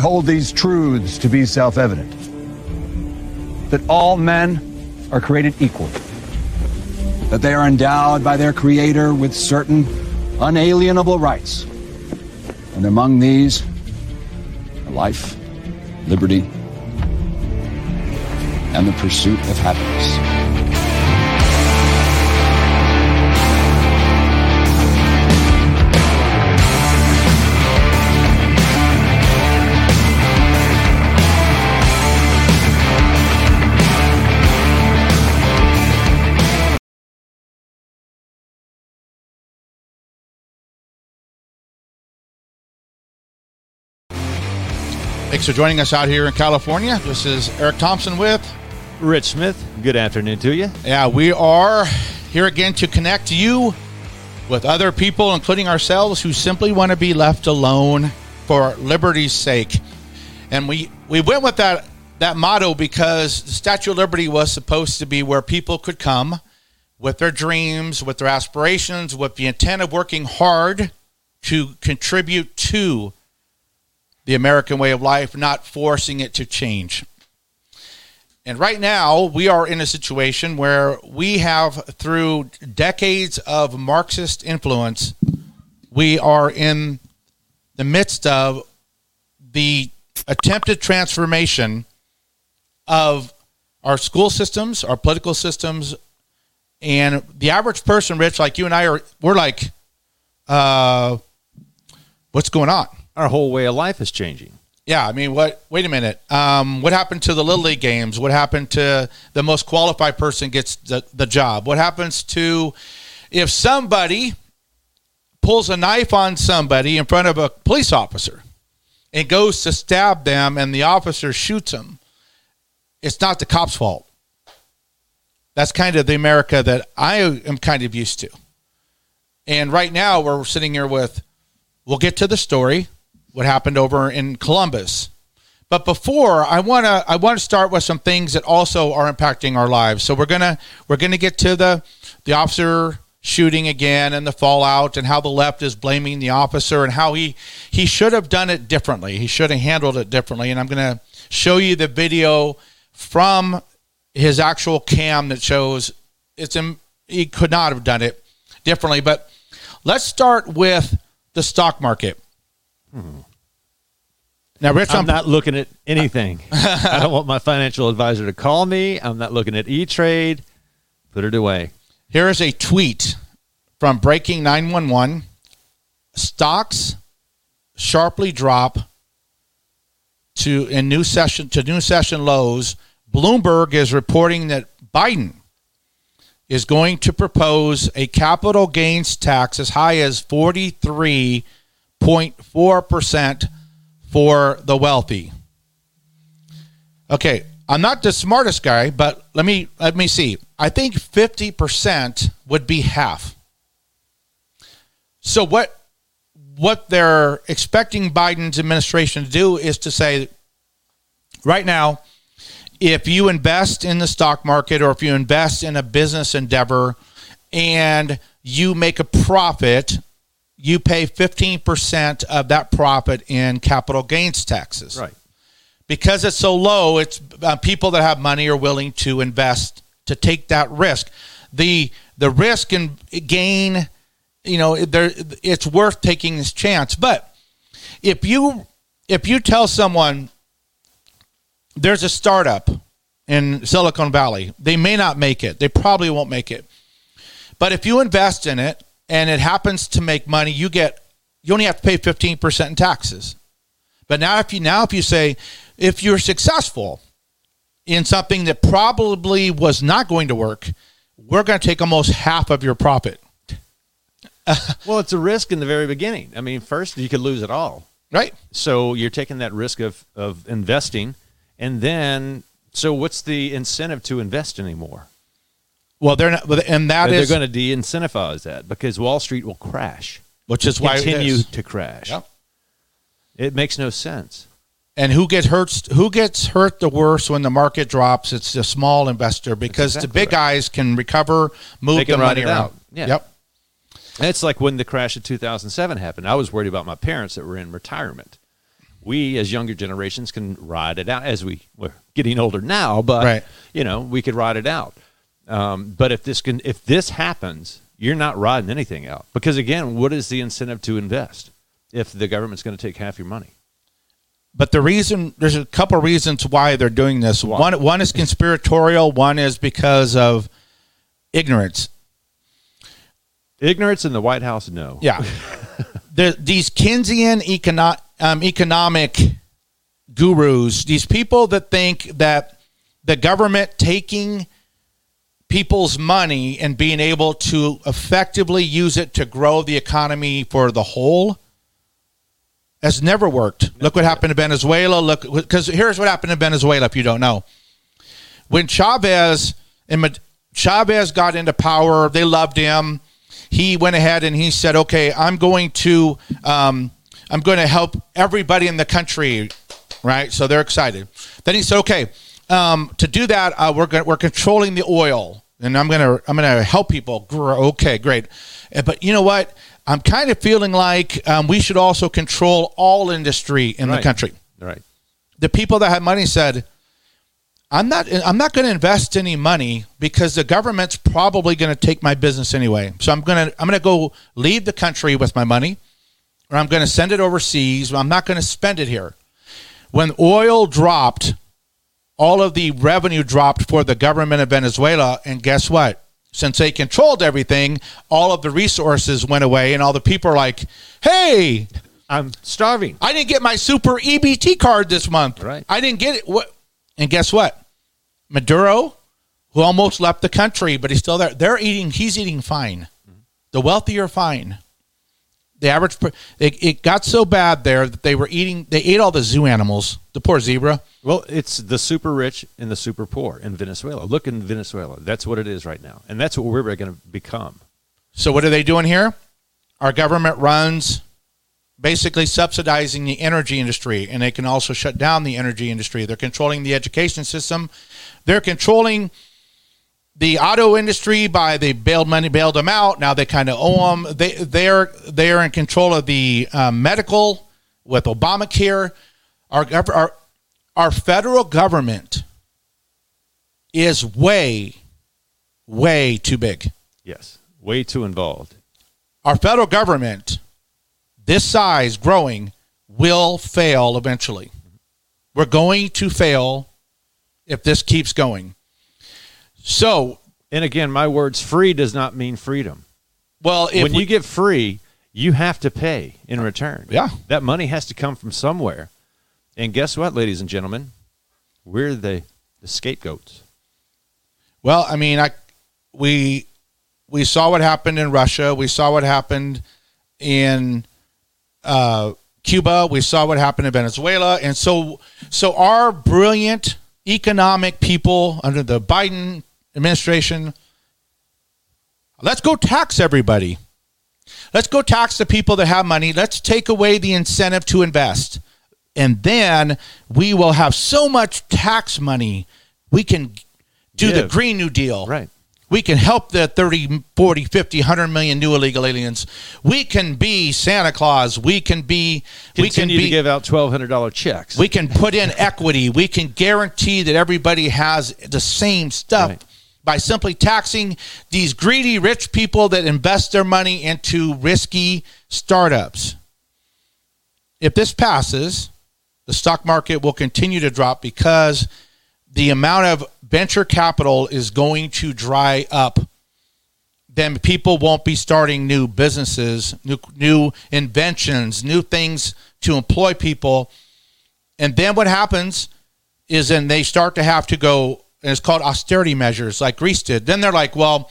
Hold these truths to be self evident that all men are created equal, that they are endowed by their Creator with certain unalienable rights, and among these are life, liberty, and the pursuit of happiness. Thanks for joining us out here in California. This is Eric Thompson with Rich Smith. Good afternoon to you. Yeah, we are here again to connect you with other people, including ourselves, who simply want to be left alone for liberty's sake. And we, we went with that, that motto because the Statue of Liberty was supposed to be where people could come with their dreams, with their aspirations, with the intent of working hard to contribute to the American way of life, not forcing it to change. And right now, we are in a situation where we have, through decades of Marxist influence, we are in the midst of the attempted transformation of our school systems, our political systems, and the average person, Rich, like you and I are, we're like, uh, what's going on? Our whole way of life is changing. Yeah, I mean, what? Wait a minute. Um, what happened to the little league games? What happened to the most qualified person gets the, the job? What happens to if somebody pulls a knife on somebody in front of a police officer and goes to stab them, and the officer shoots him? It's not the cop's fault. That's kind of the America that I am kind of used to. And right now, we're sitting here with. We'll get to the story what happened over in Columbus. But before I want to I want to start with some things that also are impacting our lives. So we're going to we're going to get to the the officer shooting again and the fallout and how the left is blaming the officer and how he he should have done it differently. He should have handled it differently and I'm going to show you the video from his actual cam that shows it's him he could not have done it differently. But let's start with the stock market. Hmm. Now, Rich, I'm, I'm, not looking at anything. I don't want my financial advisor to call me. I'm not looking at E Trade. Put it away. Here is a tweet from Breaking 911. Stocks sharply drop to in new session to new session lows. Bloomberg is reporting that Biden is going to propose a capital gains tax as high as 43.4% for the wealthy. Okay, I'm not the smartest guy, but let me let me see. I think 50% would be half. So what what they're expecting Biden's administration to do is to say right now, if you invest in the stock market or if you invest in a business endeavor and you make a profit, you pay 15% of that profit in capital gains taxes. Right. Because it's so low, it's uh, people that have money are willing to invest to take that risk. The the risk and gain, you know, there it's worth taking this chance. But if you if you tell someone there's a startup in Silicon Valley, they may not make it. They probably won't make it. But if you invest in it and it happens to make money, you get you only have to pay 15% in taxes. But now if you now if you say if you're successful in something that probably was not going to work, we're going to take almost half of your profit. well, it's a risk in the very beginning. I mean, first you could lose it all. Right. So you're taking that risk of, of investing, and then so what's the incentive to invest anymore? Well, they're not, and that they're is- going to de-incentivize that because Wall Street will crash, Which is why it continue to crash. Yep. It makes no sense. And who gets hurt? Who gets hurt the worst when the market drops? It's the small investor because the exactly big guys can recover, move can the money around. out. Yeah. Yep. It's like when the crash of 2007 happened. I was worried about my parents that were in retirement. We, as younger generations, can ride it out as we we're getting older now, but Right. you know we could ride it out. Um, but if this can, if this happens, you're not riding anything out because again, what is the incentive to invest if the government's going to take half your money? But the reason there's a couple of reasons why they're doing this. One one is conspiratorial. One is because of ignorance. Ignorance in the White House, no. Yeah. the, these Keynesian econo- um, economic gurus, these people that think that the government taking people's money and being able to effectively use it to grow the economy for the whole has never worked. Look what happened to Venezuela. Look, because here's what happened to Venezuela. If you don't know, when Chavez and Chavez got into power, they loved him. He went ahead and he said, "Okay, I'm going to um, I'm going to help everybody in the country." Right, so they're excited. Then he said, "Okay, um, to do that, uh, we're going we're controlling the oil, and I'm gonna I'm gonna help people." Gr- Okay, great. Uh, But you know what? I'm kind of feeling like um, we should also control all industry in the country Right. the people that had money said, "I'm not. I'm not going to invest any money because the government's probably going to take my business anyway. So I'm going to. I'm going to go leave the country with my money, or I'm going to send it overseas. I'm not going to spend it here." When oil dropped, all of the revenue dropped for the government of Venezuela, and guess what? Since they controlled everything, all of the resources went away, and all the people are like, "Hey, I'm starving. I didn't get my super EBT card this month. Right. I didn't get it. What? And guess what? Maduro, who almost left the country, but he's still there. They're eating. He's eating fine. Mm-hmm. The wealthy are fine. The average. It, it got so bad there that they were eating. They ate all the zoo animals. The poor zebra. Well, it's the super rich and the super poor in Venezuela. Look in Venezuela. That's what it is right now. And that's what we're going to become. So what are they doing here? Our government runs basically subsidizing the energy industry and they can also shut down the energy industry. They're controlling the education system. They're controlling the auto industry by they bailed money bailed them out. Now they kind of owe them. They they're they're in control of the um, medical with Obamacare. Our our our federal government is way way too big. Yes. Way too involved. our federal government, this size growing, will fail eventually. We're going to fail if this keeps going. So, And again, my words free does not mean freedom. well, if when we, you get free, you have to pay in return. Yeah. That money has to come from somewhere. And guess what, ladies and gentlemen? We're the, the scapegoats. well, I mean, I we we saw what happened in Russia. We saw what happened in uh, Cuba. We saw what happened in Venezuela, and so so our brilliant economic people under the Biden administration, let's go tax everybody. Let's go tax the people that have money. Let's take away the incentive to invest. and then we will have so much tax money we can do the Green New Deal. Right. We can help the 30, 40, 50, 100 million new illegal aliens. We can be Santa Claus. We can be we can Continue be to give out twelve hundred dollar checks. we can put in equity. We can guarantee that everybody has the same stuff Right. By simply taxing these greedy rich people that invest their money into risky startups. If this passes, the stock market will continue to drop because the amount of venture capital is going to dry up then people won't be starting new businesses, new new inventions, new things to employ people. And then what happens is then they start to have to go and it's called austerity measures like Greece did. Then they're like, well,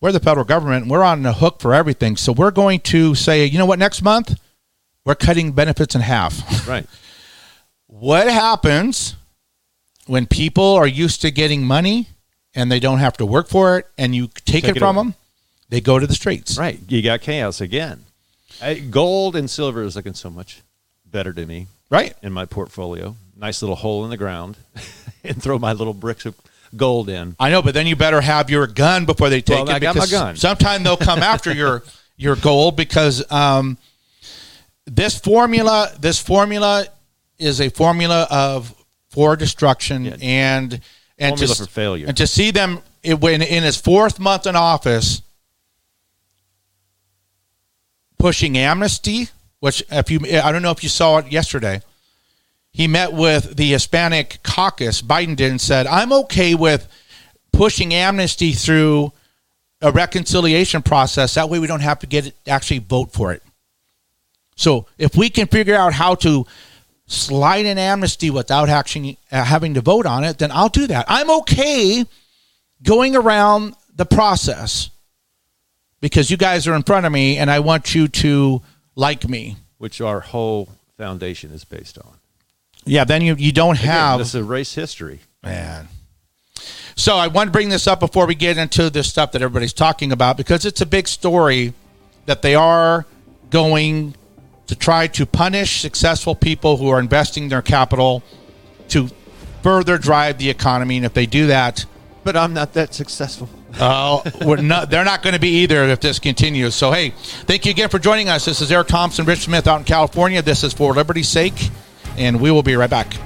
we're the federal government, we're on the hook for everything. So we're going to say, you know what, next month we're cutting benefits in half. right. what happens when people are used to getting money and they don't have to work for it and you take, Take it, it from away. them? They go to the streets. Right. You got chaos again. I, gold and silver is looking so much better to me Right. in my portfolio. Nice little hole in the ground and throw my little bricks of gold in. I know, but then you better have your gun before they take Well, it. I got my gun. Sometime they'll come after your your gold because um, this formula this formula is a formula of for destruction Yeah. and and Formula to, for failure. And to see them it, when in his fourth month in office pushing amnesty, which if you I don't know if you saw it yesterday. He met with the Hispanic caucus. Biden did and said, "I'm okay with pushing amnesty through a reconciliation process. That way, we don't have to get actually vote for it. So, if we can figure out how to slide an amnesty without actually uh, having to vote on it, then I'll do that. I'm okay going around the process because you guys are in front of me, and I want you to like me. Which our whole foundation is based on. Yeah, then you you don't Again, have this is race history. Man. So I want to bring this up before we get into this stuff that everybody's talking about because it's a big story that they are going to try to punish successful people who are investing their capital to further drive the economy. And if they do that, But I'm not that successful. uh, we're not, they're not going to be either if this continues. So, hey, thank you again for joining us. This is Eric Thompson, Rich Smith out in California. This is For Liberty's Sake, and we will be right back.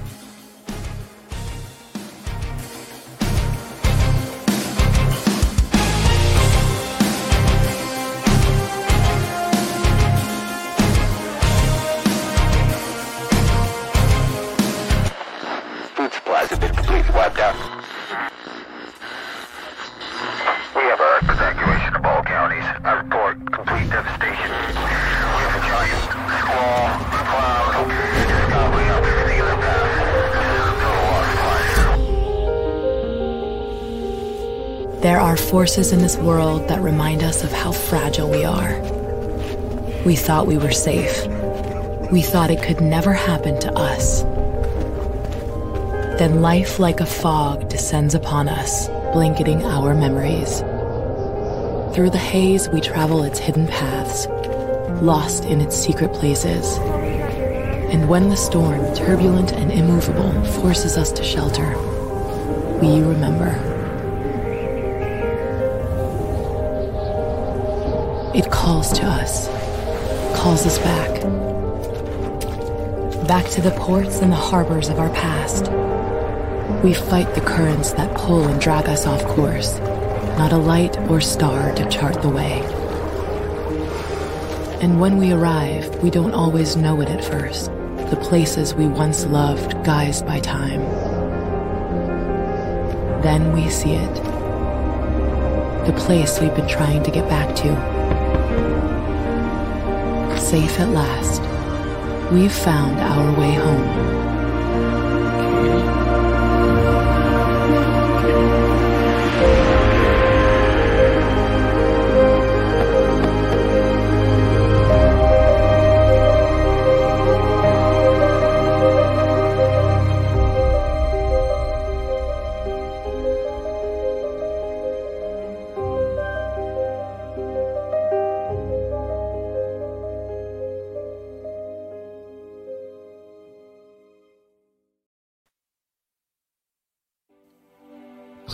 Are forces in this world that remind us of how fragile we are. We thought we were safe. We thought it could never happen to us. Then life, like a fog, descends upon us, blanketing our memories. Through the haze, we travel its hidden paths, lost in its secret places. And when the storm, turbulent and immovable, forces us to shelter, we remember. It calls to us, calls us back. Back to the ports and the harbors of our past. We fight the currents that pull and drag us off course, not a light or star to chart the way. And when we arrive, we don't always know it at first. The places we once loved, guised by time. Then we see it. The place we've been trying to get back to. Safe at last. We've found our way home.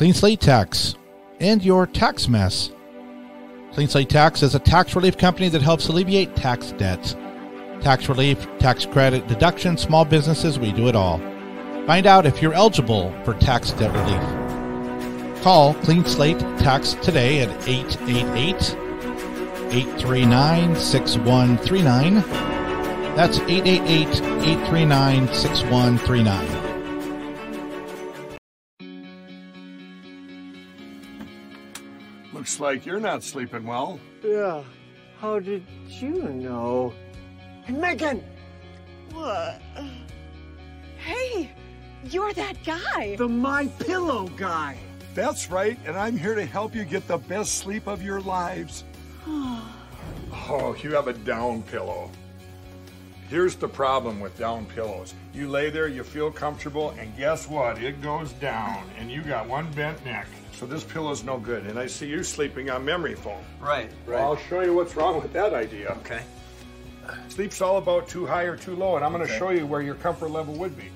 Clean Slate Tax, and your tax mess. Clean Slate Tax is a tax relief company that helps alleviate tax debts. Tax relief, tax credit, deduction, small businesses, we do it all. Find out if you're eligible for tax debt relief. Call Clean Slate Tax today at 888 839 6139. That's 888 839 6139. Looks like you're not sleeping well. Yeah. How did you know? Hey, Megan! What? Hey, you're that guy. The My Pillow guy. That's right, and I'm here to help you get the best sleep of your lives. oh, you have a down pillow. Here's the problem with down pillows. You lay there, you feel comfortable, and guess what? It goes down, and you got one bent neck. So this pillow's no good. And I see you sleeping on memory foam. Right, right. Well, I'll show you what's wrong with that idea. Okay. Sleep's all about too high or too low, and I'm going to Okay. show you where your comfort level would be.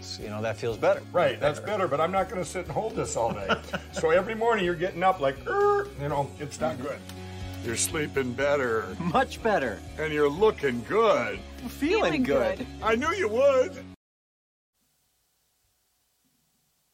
So, you know, that feels better. Right, that's better, but I'm not going to sit and hold this all day. so every morning you're getting up like, "Er," you know, it's not good. You're sleeping better, Much better. and you're looking good. Feeling, good. I knew you would.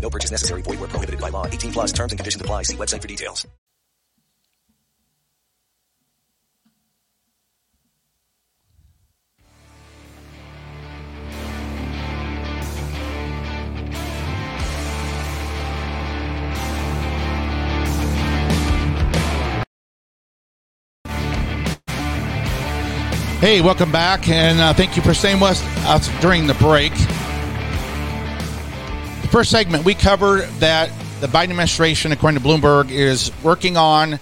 No purchase necessary. Void where prohibited by law. 18 plus terms and conditions apply. See website for details. Hey, welcome back, and uh, thank you for staying with us during the break. First segment, we covered that the Biden administration, according to Bloomberg, is working on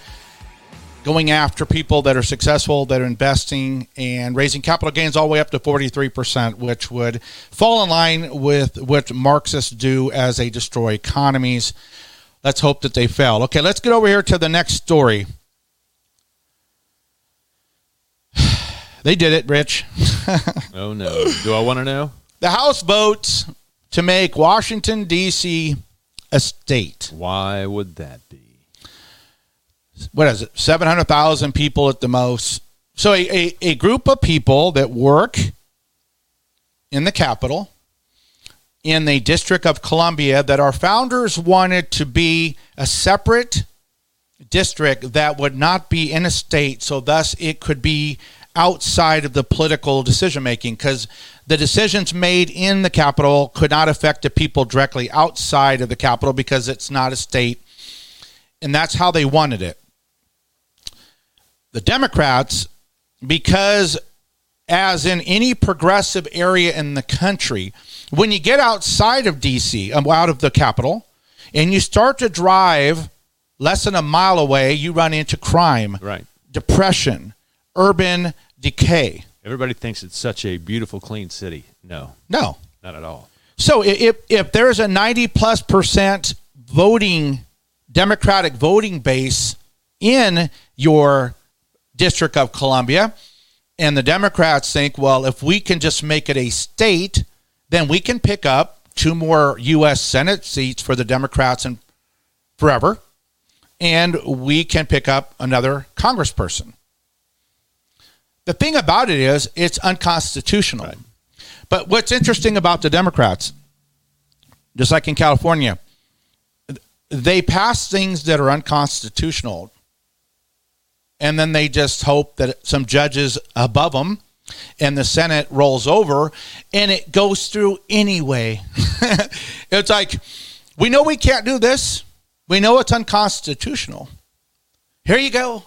going after people that are successful, that are investing and raising capital gains all the way up to 43%, which would fall in line with what Marxists do as they destroy economies. Let's hope that they fail. Okay, let's get over here to the next story. They did it, Rich. Oh no! Do I want to know? The House votes to make Washington, D.C. a state. Why would that be? What is it? 700,000 people at the most. So, a, a, a group of people that work in the capital in the District of Columbia, that our founders wanted to be a separate district that would not be in a state, so thus it could be outside of the political decision making because the decisions made in the capital could not affect the people directly outside of the capital because it's not a state and that's how they wanted it the democrats because as in any progressive area in the country when you get outside of dc um, out of the capital and you start to drive less than a mile away you run into crime Right. depression urban decay. Everybody thinks it's such a beautiful, clean city. No, No. not at all. So if if there's a 90 plus percent voting Democratic voting base in your District of Columbia, and the Democrats think, well, if we can just make it a state, then we can pick up two more U.S. Senate seats for the Democrats and forever, and we can pick up another congressperson. The thing about it is, it's unconstitutional. But what's interesting about the Democrats, just like in California, they pass things that are unconstitutional, and then they just hope that some judges above them and the Senate rolls over, and it goes through anyway. it's like, we know we can't do this. We know it's unconstitutional. Here you go.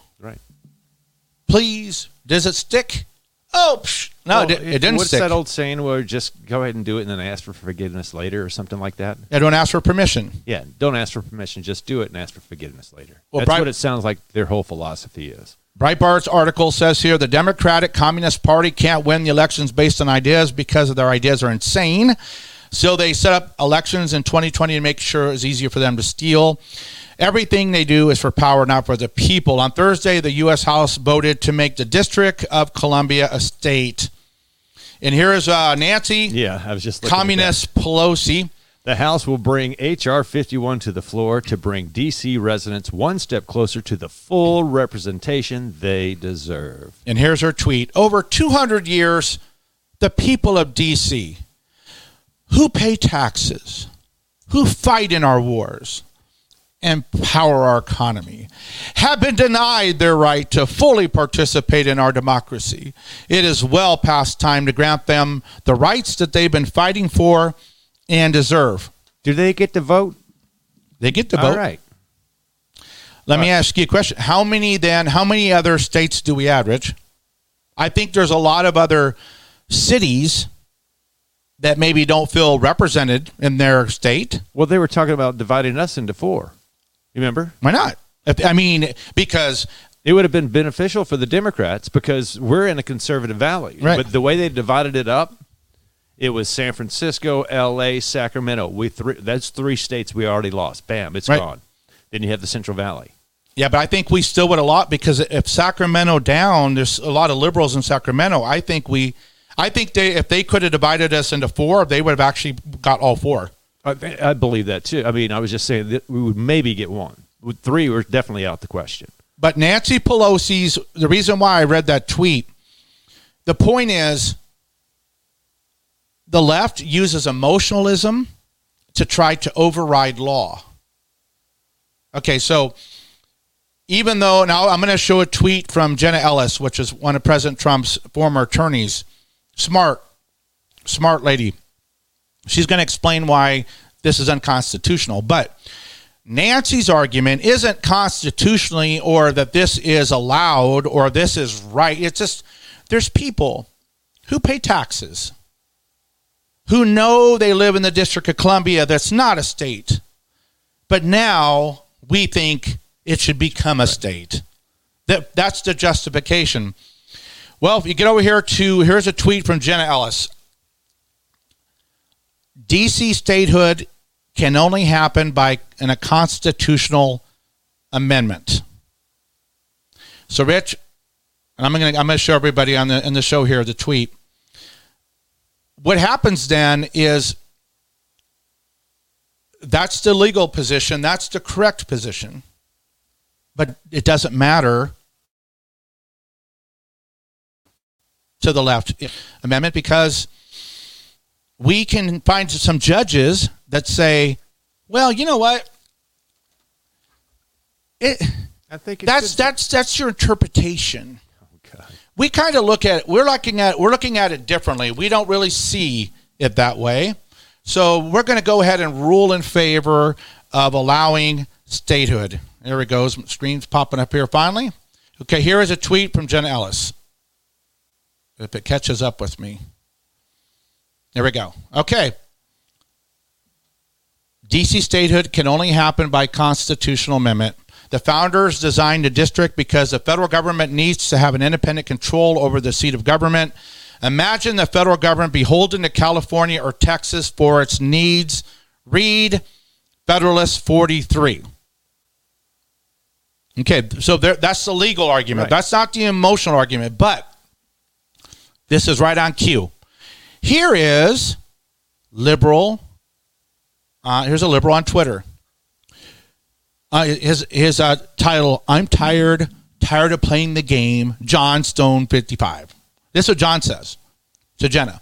Please, does it stick? Oh, psh, No, it, it didn't What's stick. What's that old saying where just go ahead and do it and then ask for forgiveness later or something like that? I don't ask for permission. Yeah, don't ask for permission. Just do it and ask for forgiveness later. Well, That's what it sounds like their whole philosophy is. Breitbart's article says here the Democratic Communist Party can't win the elections based on ideas because their ideas are insane. So they set up elections in 2020 to make sure it's easier for them to steal. Everything they do is for power, not for the people. On Thursday, the U.S. House voted to make the District of Columbia a state. And here is uh, Nancy, Yeah, I was just looking at that. Communist Pelosi. The House will bring H.R. 51 to the floor to bring D.C. residents one step closer to the full representation they deserve. And here's her tweet Over 200 years, the people of D.C., who pay taxes, who fight in our wars, and power our economy, have been denied their right to fully participate in our democracy. It is well past time to grant them the rights that they've been fighting for and deserve. Do they get to vote? They get to vote. All right. Let me uh, ask you a question. How many then, how many other states do we add, Rich? I think there's a lot of other cities that maybe don't feel represented in their state. Well, they were talking about dividing us into four. You remember? Why not? If, I mean, because it would have been beneficial for the Democrats because we're in a conservative valley. Right. But the way they divided it up, it was San Francisco, L.A., Sacramento. We three. That's three states we already lost. Bam, it's Right. gone. Then you have the Central Valley. Yeah, but I think we still would a lot because if Sacramento down, there's a lot of liberals in Sacramento. I think we, I think they if they could have divided us into four, they would have actually got all four. I, I believe that too. I mean, I was just saying that we would maybe get one. With three, we're definitely out the question. But Nancy Pelosi's the reason why I read that tweet, the point is the left uses emotionalism to try to override law. Okay, so even though now I'm going to show a tweet from Jenna Ellis, which is one of President Trump's former attorneys, smart, smart lady. She's going to explain why this is unconstitutional. But Nancy's argument isn't constitutionally or that this is allowed or this is right. It's just there's people who pay taxes, who know they live in the District of Columbia that's not a state, but now we think it should become a state. That that's the justification. Well, if you get over here to here's a tweet from Jenna Ellis. DC statehood can only happen by in a constitutional amendment. So, Rich, and I'm going to I'm going to show everybody on the in the show here the tweet. What happens then is that's the legal position, that's the correct position, but it doesn't matter to the left amendment because we can find some judges that say, well, you know what? It, I think that's that's that's your interpretation. We kind of look at it. We're looking at we're looking at it differently. We don't really see it that way. So we're going to go ahead and rule in favor of allowing statehood. There it goes. Screen's popping up here finally. Okay, here is a tweet from Jenna Ellis. If it catches up with me. There we go. Okay. DC statehood can only happen by constitutional amendment. The founders designed the district because the federal government needs to have an independent control over the seat of government. Imagine the federal government beholden to California or Texas for its needs. Read Federalist 43. Okay, so there, that's the legal argument. Right. That's not the emotional argument, but this is right on cue. Here is liberal. Uh, here's a liberal on Twitter. Uh, his his uh, title: "I'm tired, tired of playing the game." John Stone, 55. This is what John says to Jenna.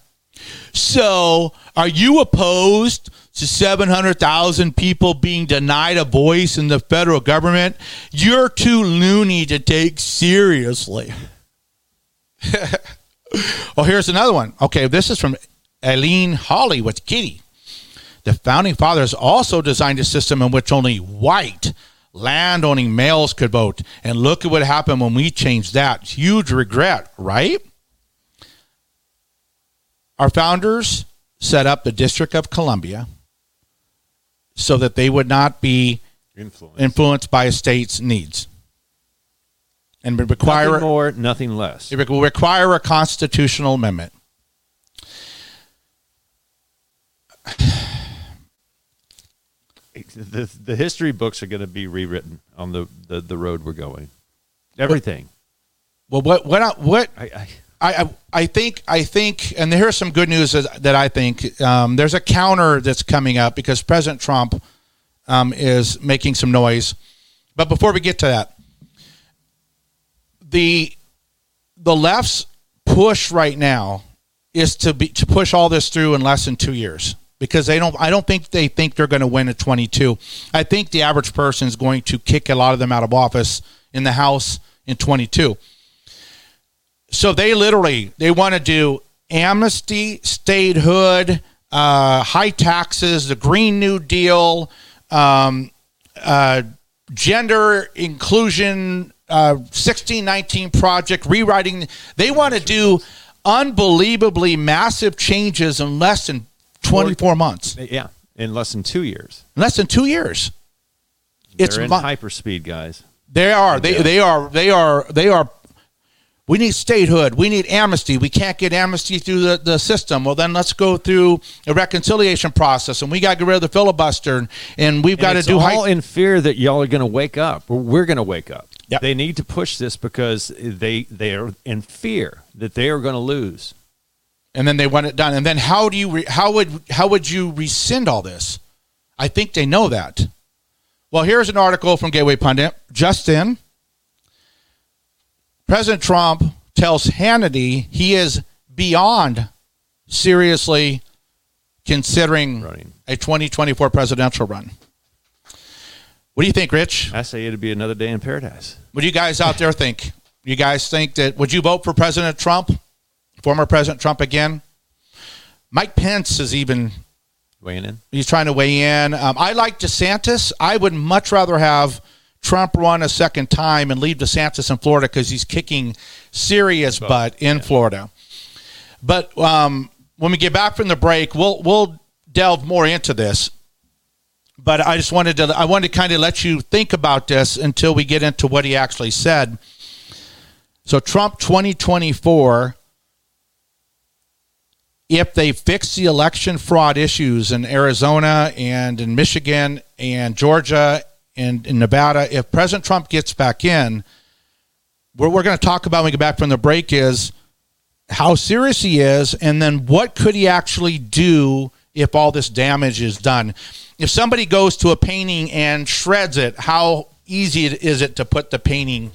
So, are you opposed to 700,000 people being denied a voice in the federal government? You're too loony to take seriously. oh, here's another one. Okay, this is from Eileen Hawley with Kitty. The founding fathers also designed a system in which only white landowning males could vote. And look at what happened when we changed that. Huge regret, right? Our founders set up the District of Columbia so that they would not be Influence. influenced by a state's needs. And would require Nothing more, nothing less. it will require a constitutional amendment. The, the history books are going to be rewritten on the, the, the road we're going. Everything. Well, what what I, what I, I, I, I think I think, and here's some good news that that I think um, there's a counter that's coming up because President Trump um, is making some noise. But before we get to that, the the left's push right now is to be to push all this through in less than two years because they don't. I don't think they think they're going to win at 22. I think the average person is going to kick a lot of them out of office in the House in 22. So they literally they want to do amnesty, statehood, uh, high taxes, the Green New Deal, um, uh, gender inclusion, uh, 1619 project, rewriting. They want to do unbelievably massive changes in less than 24 months. yeah, in less than two years. In less than two years. It's They're in mon- hyperspeed, guys. They are. They they are. They are. They are. We need statehood. We need amnesty. We can't get amnesty through the, the system. Well, then let's go through a reconciliation process, and we got to get rid of the filibuster, and, and we've got to do all in fear that y'all are going to wake up. Or we're going to wake up. Yep. They need to push this because they they are in fear that they are going to lose. and then they want it done. And then how do you? Re, how would how would you rescind all this? I think they know that. Well, here's an article from Gateway Pundit. Just in, President Trump tells Hannity he is beyond seriously considering a 2024 presidential run. What do you think, Rich? I say it'd be another day in paradise. What do you guys out there think? You guys think that would you vote for President Trump, former President Trump again? Mike Pence is even Weighing in. he's trying to weigh in. Um, I like DeSantis. I would much rather have Trump run a second time and leave DeSantis in Florida because he's kicking serious butt in Florida. But um, when we get back from the break, we'll we'll delve more into this. But I just wanted to I wanted to kind of let you think about this until we get into what he actually said. So Trump 2024 if they fix the election fraud issues in Arizona and in Michigan and Georgia and in Nevada, if President Trump gets back in, what we're going to talk about when we get back from the break is how serious he is, and then what could he actually do if all this damage is done. If somebody goes to a painting and shreds it, how easy is it to put the painting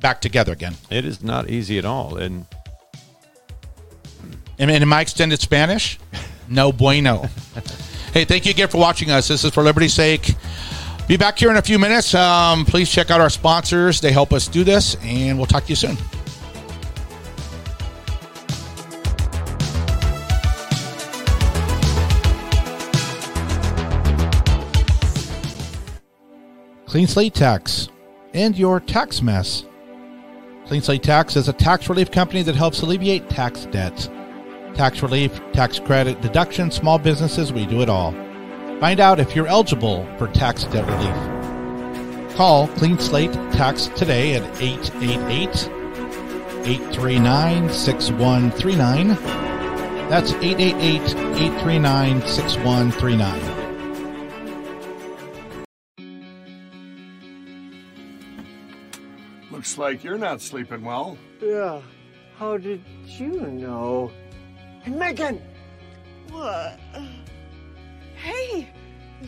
back together again? It is not easy at all. And And in my extended Spanish, no bueno. hey, thank you again for watching us. This is for Liberty's sake. Be back here in a few minutes. Um, please check out our sponsors. They help us do this, and we'll talk to you soon. Clean Slate Tax and your tax mess. Clean Slate Tax is a tax relief company that helps alleviate tax debts. Tax relief, tax credit, deduction, small businesses, we do it all. Find out if you're eligible for tax debt relief. Call Clean Slate Tax today at 888 839 6139. That's 888 839 6139. Looks like you're not sleeping well. Yeah. How did you know? Hey, Megan! What? Hey,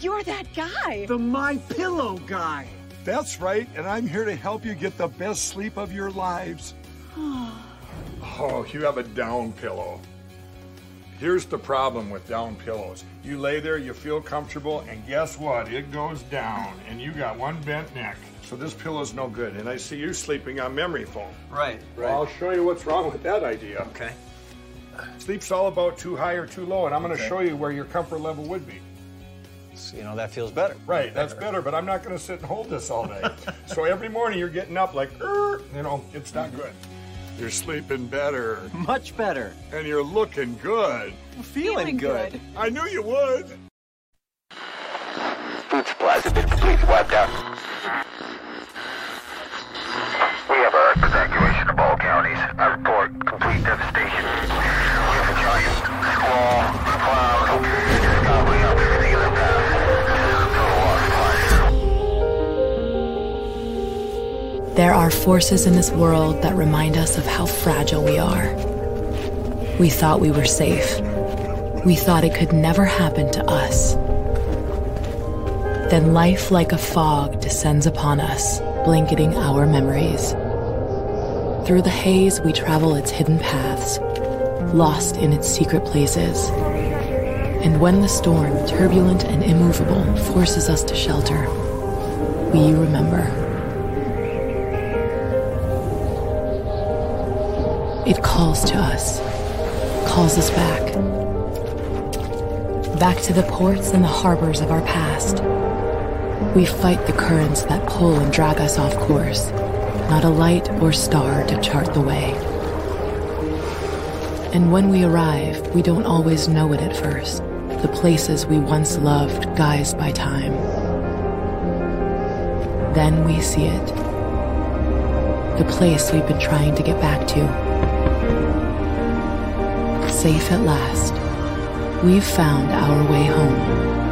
you're that guy. The My Pillow guy. That's right, and I'm here to help you get the best sleep of your lives. Oh, you have a down pillow. Here's the problem with down pillows. You lay there, you feel comfortable, and guess what? It goes down, and you got one bent neck. So this pillow's no good. And I see you sleeping on memory foam. Right, right. Well, I'll show you what's wrong with that idea. Okay. Sleep's all about too high or too low, and I'm going to Okay. show you where your comfort level would be. So, you know, that feels better. Right, that's better, but I'm not going to sit and hold this all day. so every morning you're getting up like, "Er," you know, it's not good. You're sleeping better. Much better. And you're looking good. Feeling, good. I knew you would. Food supplies have been completely wiped out. Evacuation of all counties. I report complete devastation. We have a giant squall, cloud. There are forces in this world that remind us of how fragile we are. We thought we were safe. We thought it could never happen to us. Then life, like a fog, descends upon us, blanketing our memories. Through the haze, we travel its hidden paths, lost in its secret places. And when the storm, turbulent and immovable, forces us to shelter, we remember. It calls to us, calls us back. Back to the ports and the harbors of our past. We fight the currents that pull and drag us off course, not a light or star to chart the way. And when we arrive, we don't always know it at first. The places we once loved guised by time. Then we see it. The place we've been trying to get back to. Safe at last, we've found our way home.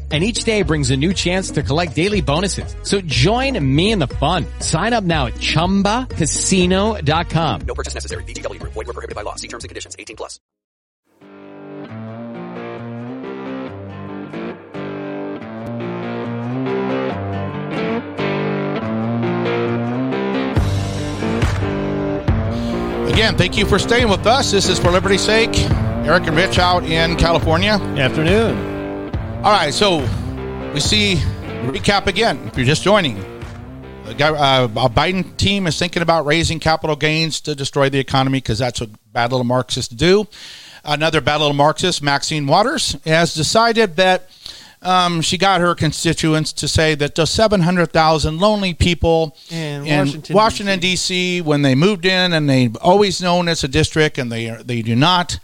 and each day brings a new chance to collect daily bonuses. So join me in the fun. Sign up now at ChumbaCasino.com. No purchase necessary. VGW Group. Void were prohibited by law. See terms and conditions. 18 plus. Again, thank you for staying with us. This is For Liberty's Sake. Eric and Rich out in California. Afternoon. All right, so we see recap again. If you're just joining, uh, a Biden team is thinking about raising capital gains to destroy the economy because that's what bad little Marxists do. Another bad little Marxist, Maxine Waters, has decided that um, she got her constituents to say that the 700,000 lonely people In in Washington, Washington, D.C., when they moved in and they've always known it's a district and they, are, they do not,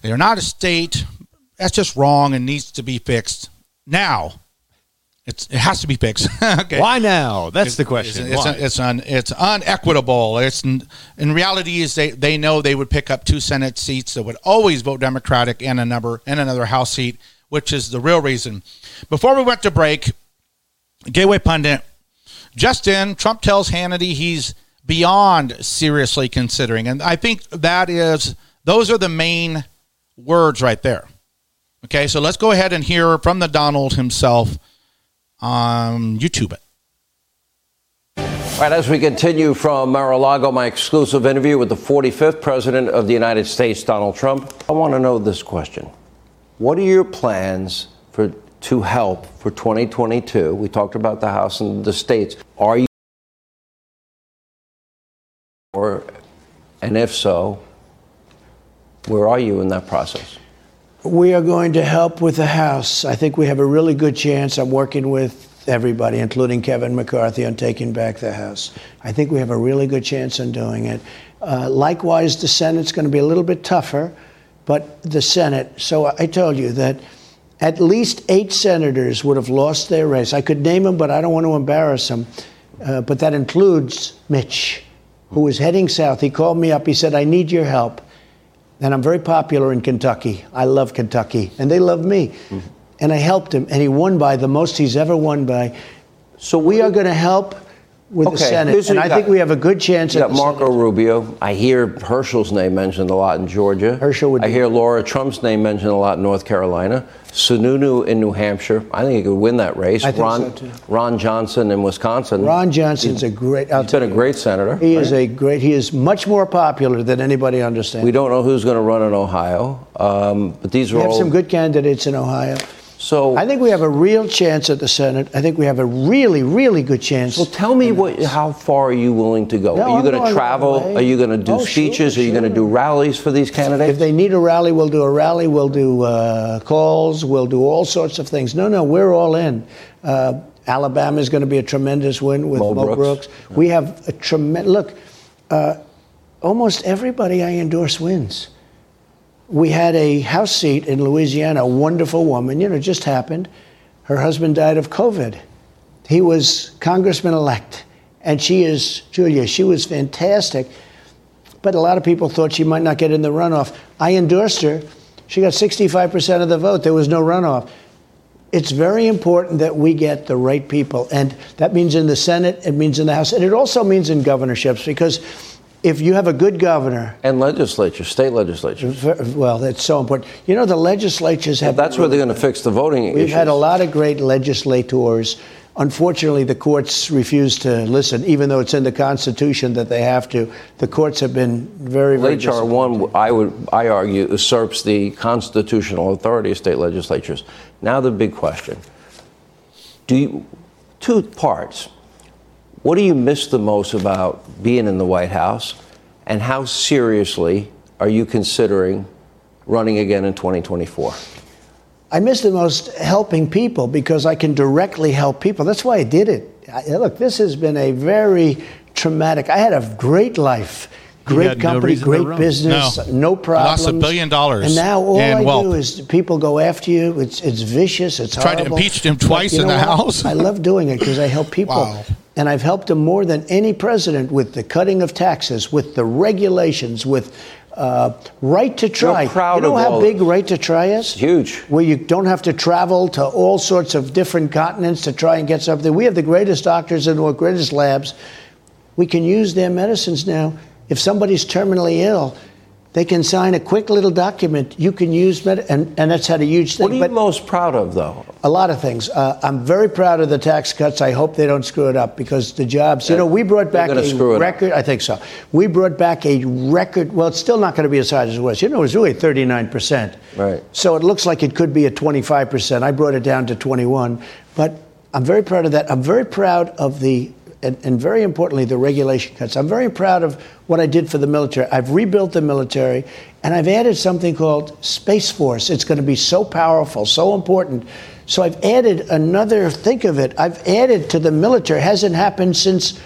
they are not a state, that's just wrong and needs to be fixed now. It's, it has to be fixed. okay. Why now? That's the question. It's, it's, it's, un, it's unequitable. It's in reality is they, they know they would pick up two Senate seats that would always vote Democratic and a number and another House seat, which is the real reason. Before we went to break, Gateway pundit just in, Trump tells Hannity he's beyond seriously considering, and I think that is those are the main words right there. Okay, so let's go ahead and hear from the Donald himself on YouTube it. All right, as we continue from Mar-a-Lago, my exclusive interview with the 45th President of the United States, Donald Trump, I want to know this question. What are your plans for to help for 2022? We talked about the House and the states. Are you or and if so, where are you in that process? We are going to help with the House. I think we have a really good chance. I'm working with everybody, including Kevin McCarthy, on taking back the House. I think we have a really good chance in doing it. Uh, likewise, the Senate's going to be a little bit tougher, but the Senate. So I told you that at least eight senators would have lost their race. I could name them, but I don't want to embarrass them. Uh, but that includes Mitch, who was heading south. He called me up. He said, I need your help. And I'm very popular in Kentucky. I love Kentucky, and they love me. Mm-hmm. And I helped him, and he won by the most he's ever won by. So we are going to help with Okay, the Senate, and I got. think we have a good chance. You at got Marco Rubio. I hear Herschel's name mentioned a lot in Georgia. Herschel would I hear Laura Trump's name mentioned a lot in North Carolina. Sununu in New Hampshire. I think he could win that race. I think Ron, so, too. Ron Johnson in Wisconsin. Ron Johnson's a great. I'll He's been a great senator. He is a great. He is much more popular than anybody understands. We don't know who's going to run in Ohio, um, but these are We have all. some good candidates in Ohio. So I think we have a real chance at the Senate. I think we have a really, really good chance. Well, tell me what, how far are you willing to go? No, are you going to travel? Are you going to do Oh, sure, speeches? are you going to do rallies for these candidates? If they need a rally, we'll do a rally. We'll do uh, calls. We'll do all sorts of things. No, no, we're all in. Uh, Alabama is going to be a tremendous win with Mo Mo, Brooks. Brooks. We have a tremendous look. Uh, almost everybody I endorse wins. We had a house seat in Louisiana, a wonderful woman. You know, just happened. Her husband died of COVID. He was congressman elect, and she is Julia. She was fantastic but a lot of people thought she might not get in the runoff. I endorsed her. She got 65% of the vote. There was no runoff. It's very important that we get the right people. And that means in the Senate, it means in the House, and it also means in governorships because if you have a good governor. And legislature, state legislature. Well, that's so important. You know, the legislatures have. That's where they're going to fix the voting We've issues. had a lot of great legislators. Unfortunately, the courts refuse to listen, even though it's in the Constitution that they have to. The courts have been very, very. HR one, I would, I argue, usurps the constitutional authority of state legislatures. Now the big question: Do you, two parts? What do you miss the most about being in the White House, and how seriously are you considering running again in 2024? I miss the most helping people because I can directly help people. That's why I did it. I, look, this has been a very traumatic. I had a great life, great had no company, great business, No. no, problems. lost a billion dollars And now all in I wealth. do is people go after you. It's it's vicious. It's Tried to impeach him twice you in the what? House. I love doing it because I help people. Wow. And I've helped him more than any president with the cutting of taxes, with the regulations, with uh, right to try. You're proud you know of how big right to try is? Huge. Where you don't have to travel to all sorts of different continents to try and get something. We have the greatest doctors and the greatest labs. We can use their medicines now. If somebody's terminally ill, they can sign a quick little document. You can use med- and, and that's had a huge thing. What are you most proud of, though? A lot of things. Uh, I'm very proud of the tax cuts. I hope they don't screw it up because the jobs. You know, we brought back a record. I think so. We brought back a record. Well, it's still not going to be as high as it was. You know, it was really 39 percent. Right. So it looks like it could be a 25 percent. I brought it down to 21. But I'm very proud of that. I'm very proud of the. And, and very importantly, the regulation cuts. I'm very proud of what I did for the military. I've rebuilt the military, and I've added something called Space Force. It's going to be so powerful, so important. So I've added another, think of it, I've added to the military. It hasn't happened since,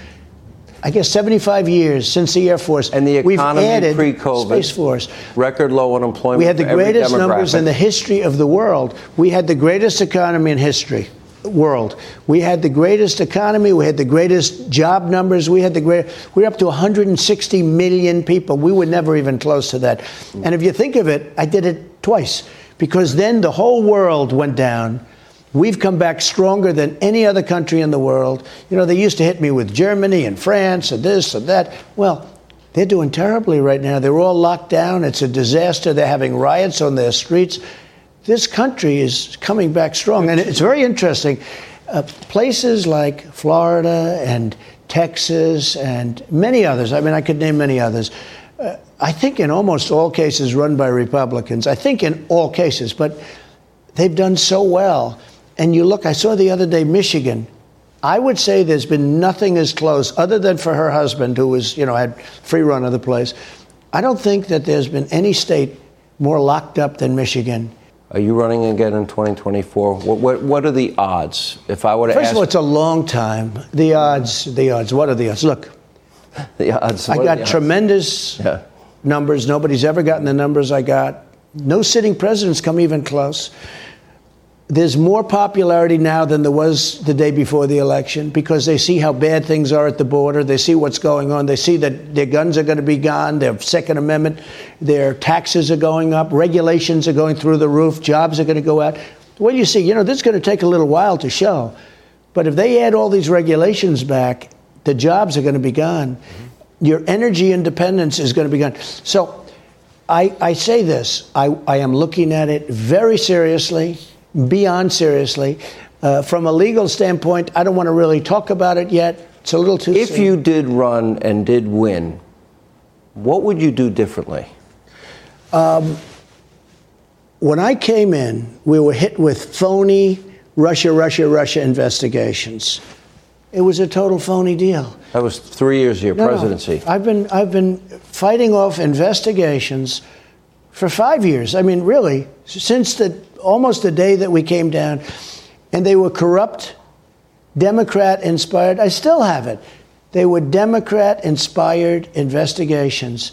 I guess, 75 years since the Air Force. And the economy We've added pre-COVID. Space Force. Record low unemployment. We had the greatest numbers in the history of the world. We had the greatest economy in history. World. We had the greatest economy. We had the greatest job numbers. We had the great. We're up to 160 million people. We were never even close to that. And if you think of it, I did it twice because then the whole world went down. We've come back stronger than any other country in the world. You know, they used to hit me with Germany and France and this and that. Well, they're doing terribly right now. They're all locked down. It's a disaster. They're having riots on their streets. This country is coming back strong. And it's very interesting. Uh, places like Florida and Texas and many others, I mean, I could name many others. Uh, I think in almost all cases run by Republicans. I think in all cases, but they've done so well. And you look, I saw the other day Michigan. I would say there's been nothing as close, other than for her husband, who was, you know, had free run of the place. I don't think that there's been any state more locked up than Michigan. Are you running again in 2024? What, what, what are the odds? If I were to First ask of all, it's a long time. The odds, the odds. What are the odds? Look, the odds, I got tremendous Yeah. numbers. Nobody's ever gotten the numbers I got. No sitting presidents come even close. There's more popularity now than there was the day before the election because they see how bad things are at the border. They see what's going on. They see that their guns are going to be gone, their Second Amendment, their taxes are going up, regulations are going through the roof, jobs are going to go out. Well, you see, you know, this is going to take a little while to show. But if they add all these regulations back, the jobs are going to be gone. Mm-hmm. Your energy independence is going to be gone. So I, I say this I, I am looking at it very seriously, beyond seriously. Uh, from a legal standpoint, I don't want to really talk about it yet. It's a little too If soon. you did run and did win, what would you do differently? Um, when I came in, we were hit with phony Russia, Russia, Russia investigations. It was a total phony deal. That was three years of your No, no. presidency. I've been I've been fighting off investigations for five years. I mean, really, since the almost the day that we came down, and they were corrupt, Democrat inspired. I still have it. They were Democrat inspired investigations.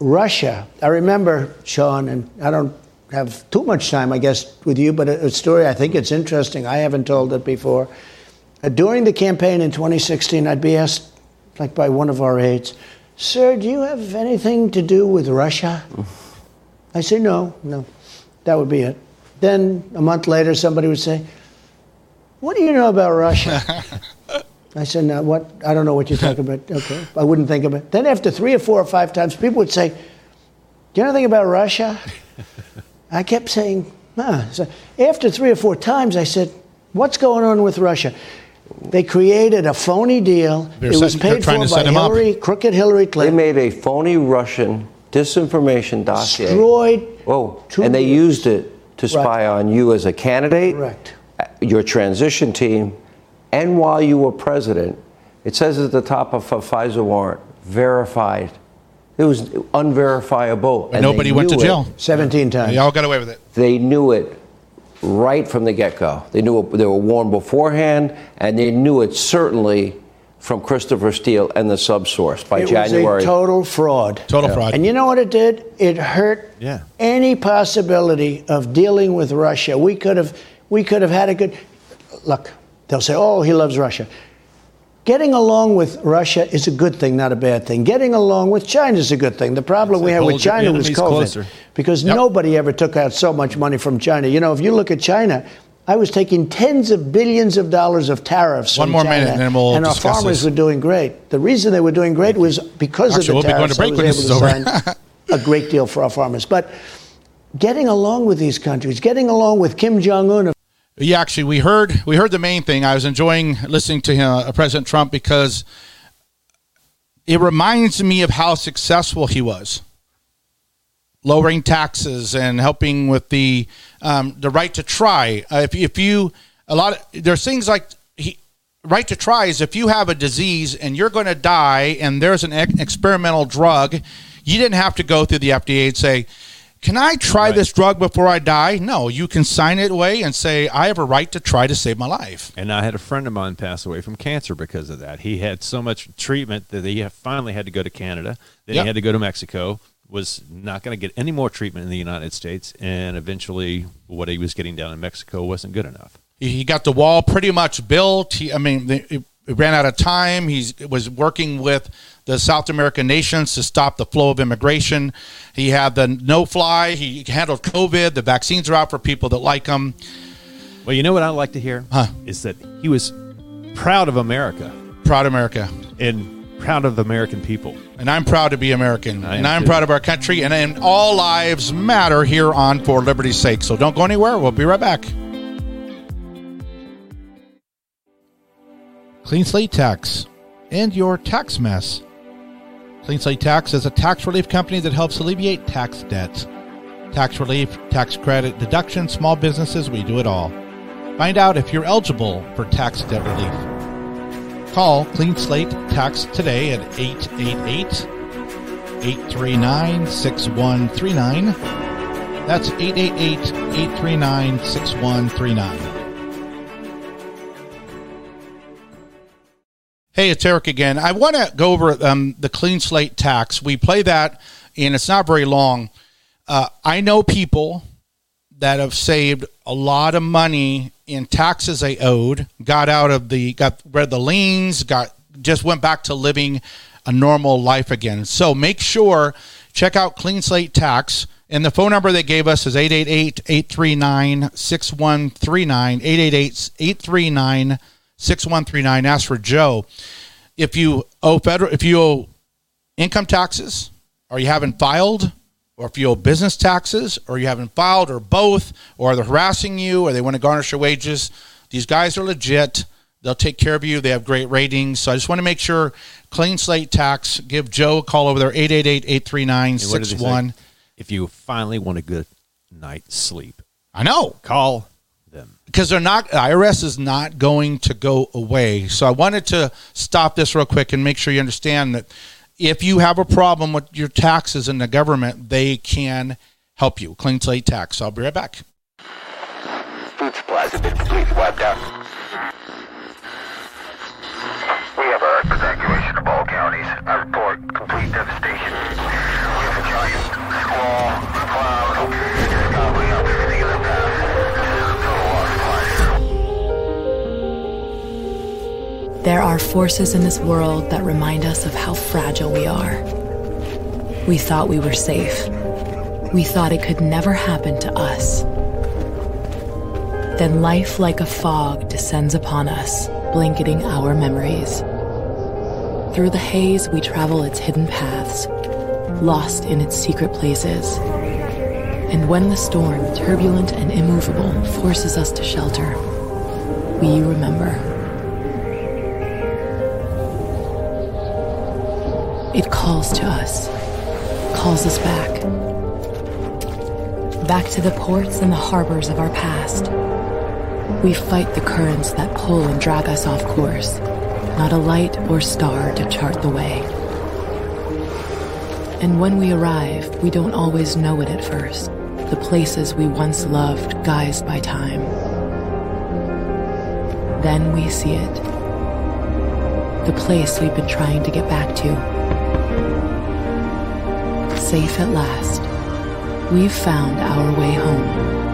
Russia. I remember Sean, and I don't have too much time, I guess, with you, but a, a story I think it's interesting. I haven't told it before. Uh, during the campaign in 2016, I'd be asked, like by one of our aides, Sir, do you have anything to do with Russia? I say, No, no. That would be it. Then a month later, somebody would say, What do you know about Russia? I said, No, what? I don't know what you're talking about. Okay. I wouldn't think of it. Then after three or four or five times, people would say, Do you know anything about Russia? I kept saying, huh. So after three or four times, I said, What's going on with Russia? They created a phony deal. They're it was setting- they're paid trying for to by set him up. Hillary, crooked Hillary Clinton. They made a phony Russian disinformation dossier. Destroyed Whoa. And they years. used it to spy on you as a candidate, Correct. Uh, your transition team, and while you were president. It says at the top of a FISA warrant, verified. It was unverifiable. And nobody went to jail. it. 17 times. They all got away with it. They knew it right from the get go. They knew it, they were warned beforehand, and they knew it certainly from Christopher Steele and the subsource by it January. was a total fraud. Total fraud. And you know what it did? It hurt Yeah. any possibility of dealing with Russia. We could have we could have had a good look. They'll say, "Oh, he loves Russia." Getting along with Russia is a good thing, not a bad thing. Getting along with China is a good thing. The problem we had with China was COVID closer. because nobody ever took out so much money from China. You know, if you look at China, I was taking tens of billions of dollars of tariffs. One more China, minute, and then we'll and our farmers this. were doing great. The reason they were doing great was because Actually, of we'll the be going to tariffs. break I when was this able to sign a great deal for our farmers. But getting along with these countries, getting along with Kim Jong Un. Yeah, actually, we heard we heard the main thing. I was enjoying listening to him, uh, President Trump because it reminds me of how successful he was, lowering taxes and helping with the um, the right to try. Uh, if if you a lot of there's things like he right to try is if you have a disease and you're going to die and there's an ex- experimental drug, you didn't have to go through the FDA and say. Can I try this drug before I die? No, you can sign it away and say, I have a right to try to save my life. And I had a friend of mine pass away from cancer because of that. He had so much treatment that he finally had to go to Canada. Then Yep. he had to go to Mexico. Was not going to get any more treatment in the United States, and eventually, what he was getting down in Mexico wasn't good enough. He got the wall pretty much built. He, I mean, it, ran out of time. He was working with the South American nations to stop the flow of immigration. He had the no fly. He handled COVID. The vaccines are out for people that like them. Well, you know what I like to hear Huh. is that he was proud of America Proud America. and proud of the American people. And I'm proud to be American. And I'm too. proud of our country. And, and all lives matter here on For Liberty's Sake. So don't go anywhere. We'll be right back. Clean Slate Tax and your tax mess. Clean Slate Tax is a tax relief company that helps alleviate tax debts. Tax relief, tax credit, deduction, small businesses, we do it all. Find out if you're eligible for tax debt relief. Call Clean Slate Tax today at 888 839 6139. That's 888 839 6139. Hey, it's Eric again. I want to go over um, the clean slate tax. We play that, and it's not very long. Uh, I know people that have saved a lot of money in taxes they owed, got out of the, got of the liens, got just went back to living a normal life again. So make sure check out Clean Slate Tax. And the phone number they gave us is 888 839 6139. 888 839 6139. Ask for Joe. If you owe federal, if you owe income taxes, or you haven't filed, or if you owe business taxes, or you haven't filed, or both, or they're harassing you, or they want to garnish your wages, these guys are legit. They'll take care of you. They have great ratings. So I just want to make sure clean slate tax. Give Joe a call over there, 888 839 And what did they say? 61. If you finally want a good night's sleep, I know. call them. because they're not IRS is not going to go away. So I wanted to stop this real quick and make sure you understand that if you have a problem with your taxes in the government, they can help you. Clean slate tax. I'll be right back. Food supplies have been completely wiped out. We have our evacuation of all counties. I report complete devastation. We have a giant squall, There are forces in this world that remind us of how fragile we are. We thought we were safe. We thought it could never happen to us. Then life, like a fog, descends upon us, blanketing our memories. Through the haze, we travel its hidden paths, lost in its secret places. And when the storm, turbulent and immovable, forces us to shelter, we remember. It calls to us, calls us back. Back to the ports and the harbors of our past. We fight the currents that pull and drag us off course, not a light or star to chart the way. And when we arrive, we don't always know it at first. The places we once loved, guised by time. Then we see it. The place we've been trying to get back to. Safe at last. We've found our way home.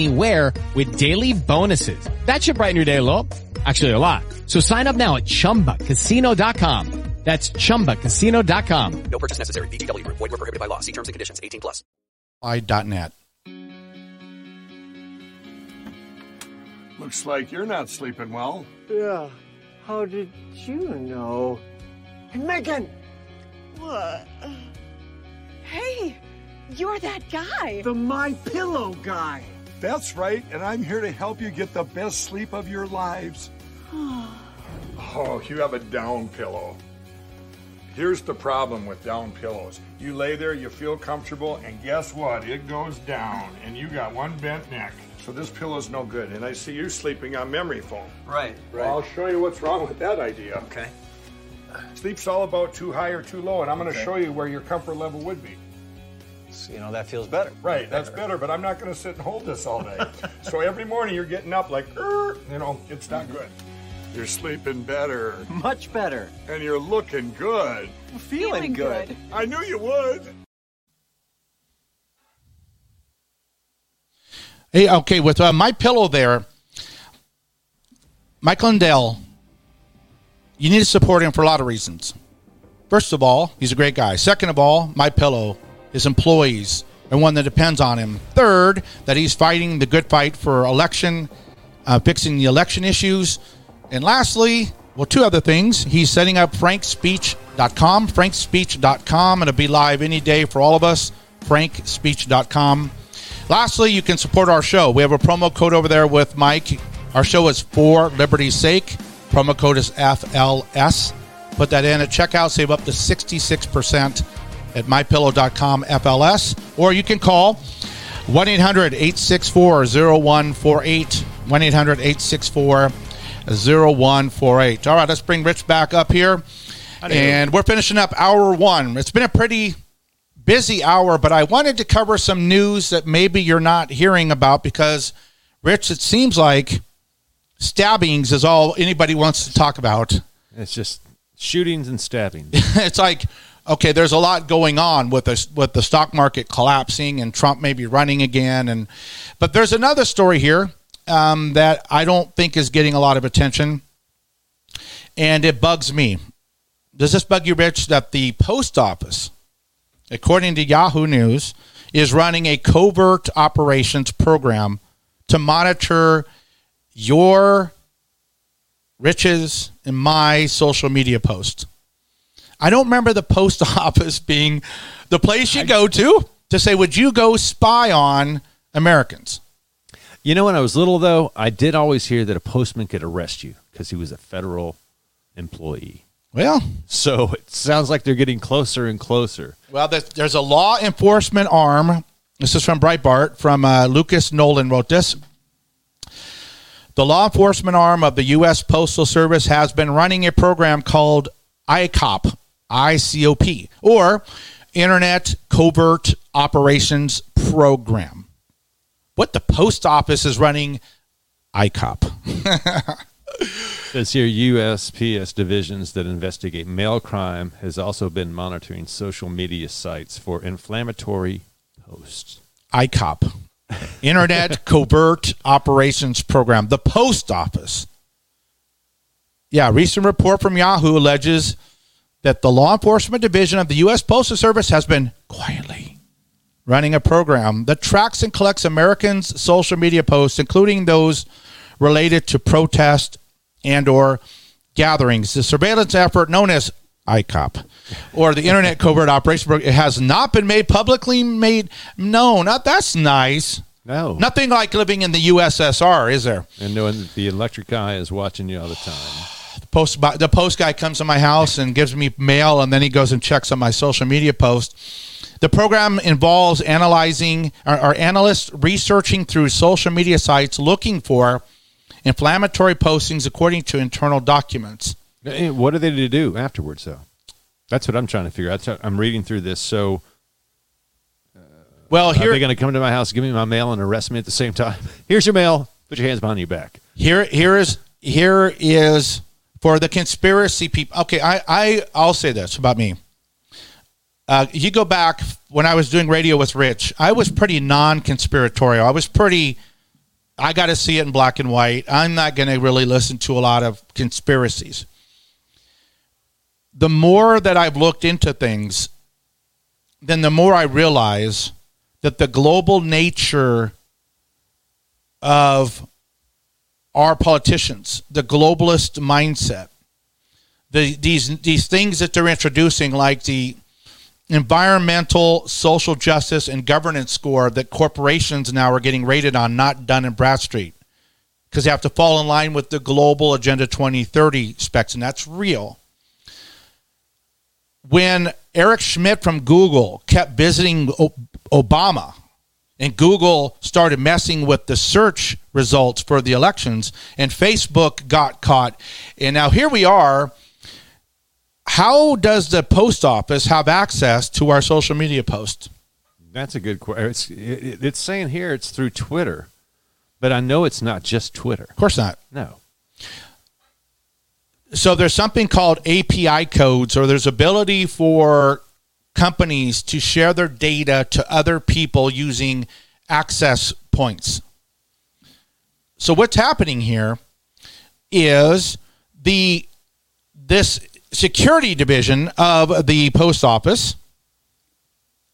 anywhere with daily bonuses. That should brighten your day a little. Actually, a lot. So sign up now at ChumbaCasino.com. That's ChumbaCasino.com. No purchase necessary. VGW Group. Void were prohibited by law. See terms and conditions. 18 plus. I.net. Looks like you're not sleeping well. Yeah. How did you know? Hey, Megan! What? Hey, you're that guy. The My Pillow guy. That's right, and I'm here to help you get the best sleep of your lives. Oh, you have a down pillow. Here's the problem with down pillows. You lay there, you feel comfortable, and guess what? It goes down, and you got one bent neck. So this pillow's no good. And I see you sleeping on memory foam. Right, Well, I'll show you what's wrong with that idea. Okay. Sleep's all about too high or too low, and I'm going to show you where your comfort level would be. So, you know, that feels better. Right, that's better, but I'm not going to sit and hold this all day. so every morning you're getting up like, "Er," you know, it's not good. You're sleeping better. Much better. And you're looking good. Feeling, Feeling good. good. I knew you would. Hey, okay, with uh, my pillow there, Mike Lindell, you need to support him for a lot of reasons. First of all, he's a great guy. Second of all, my pillow, his employees, and one that depends on him. Third, that he's fighting the good fight for election, uh, fixing the election issues. And lastly, well, two other things. He's setting up frankspeech.com, frankspeech.com, and it'll be live any day for all of us, frankspeech.com. Lastly, you can support our show. We have a promo code over there with Mike. Our show is for liberty's sake. Promo code is FLS. Put that in at checkout, save up to 66% at mypillow.com FLS. Or you can call 1 800 864 0148. 1 800 864 0148. All right, let's bring Rich back up here. And we're finishing up hour one. It's been a pretty busy hour, but I wanted to cover some news that maybe you're not hearing about because, Rich, it seems like stabbings is all anybody wants to talk about. It's just shootings and stabbings. it's like okay, there's a lot going on with the with the stock market collapsing and Trump maybe running again, and but there's another story here um, that I don't think is getting a lot of attention, and it bugs me. Does this bug you, Rich? That the post office, according to Yahoo News, is running a covert operations program to monitor your riches and my social media posts. I don't remember the post office being the place you go to to say, would you go spy on Americans? You know, when I was little, though, I did always hear that a postman could arrest you because he was a federal employee. Well, so it sounds like they're getting closer and closer. Well, there's, there's a law enforcement arm. This is from Breitbart, from uh, Lucas Nolan wrote this. The law enforcement arm of the U.S. Postal Service has been running a program called ICOP, ICOP, or Internet Covert Operations Program. What the post office is running ICOP. Says here USPS divisions that investigate mail crime has also been monitoring social media sites for inflammatory posts. ICOP, Internet Covert Operations Program, the post office. Yeah, recent report from Yahoo alleges that the law enforcement division of the U.S. Postal Service has been quietly running a program that tracks and collects Americans' social media posts, including those related to protest and or gatherings. The surveillance effort known as ICOP or the Internet Covert Operation Program has not been made publicly made known. Now, that's nice. No. Nothing like living in the USSR, is there? And knowing that the electric eye is watching you all the time. The post the post guy comes to my house and gives me mail, and then he goes and checks on my social media post. The program involves analyzing our analysts researching through social media sites looking for inflammatory postings according to internal documents. What are they to do afterwards, though? That's what I'm trying to figure out. I'm reading through this. So, uh, well, are they going to come to my house, give me my mail, and arrest me at the same time? Here's your mail. Put your hands behind your back. Here, here is here is for the conspiracy people. Okay, I, I I'll say this about me. Uh, you go back when I was doing radio with Rich. I was pretty non-conspiratorial. I was pretty. I got to see it in black and white. I'm not going to really listen to a lot of conspiracies. The more that I've looked into things, then the more I realize that the global nature of our politicians, the globalist mindset, the, these these things that they're introducing, like the environmental, social justice, and governance score that corporations now are getting rated on, not Dun and Bradstreet, because they have to fall in line with the global Agenda 2030 specs, and that's real. When Eric Schmidt from Google kept visiting Obama and Google started messing with the search results for the elections, and Facebook got caught. And now here we are. how does the post office have access to our social media posts? That's a good question. It's it, it's saying here it's through Twitter, but I know it's not just Twitter. Of course not. No. So there's something called API codes, or there's ability for companies to share their data to other people using access points. So what's happening here is the this security division of the post office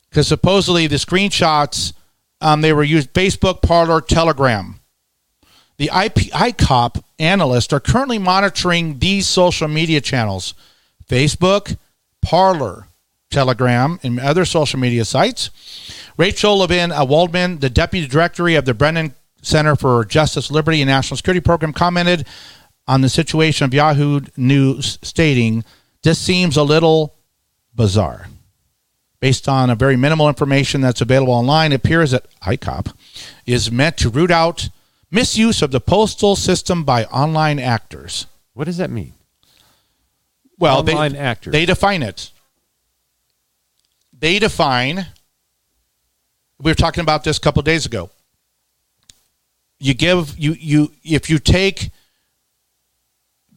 because supposedly the screenshots um, they were used Facebook, Parler, Telegram. The IP, ICOP analysts are currently monitoring these social media channels: Facebook, Parler, Telegram, and other social media sites. Rachel Levin uh, Waldman, the deputy director of the Brennan Center for Justice, Liberty, and National Security Program, commented on the situation of Yahoo News, stating, This seems a little bizarre. Based on a very minimal information that's available online, it appears that ICOP is meant to root out misuse of the postal system by online actors. What does that mean? Well, Online they, actors. They define it. They define. We were talking about this a couple days ago. You give you you if you take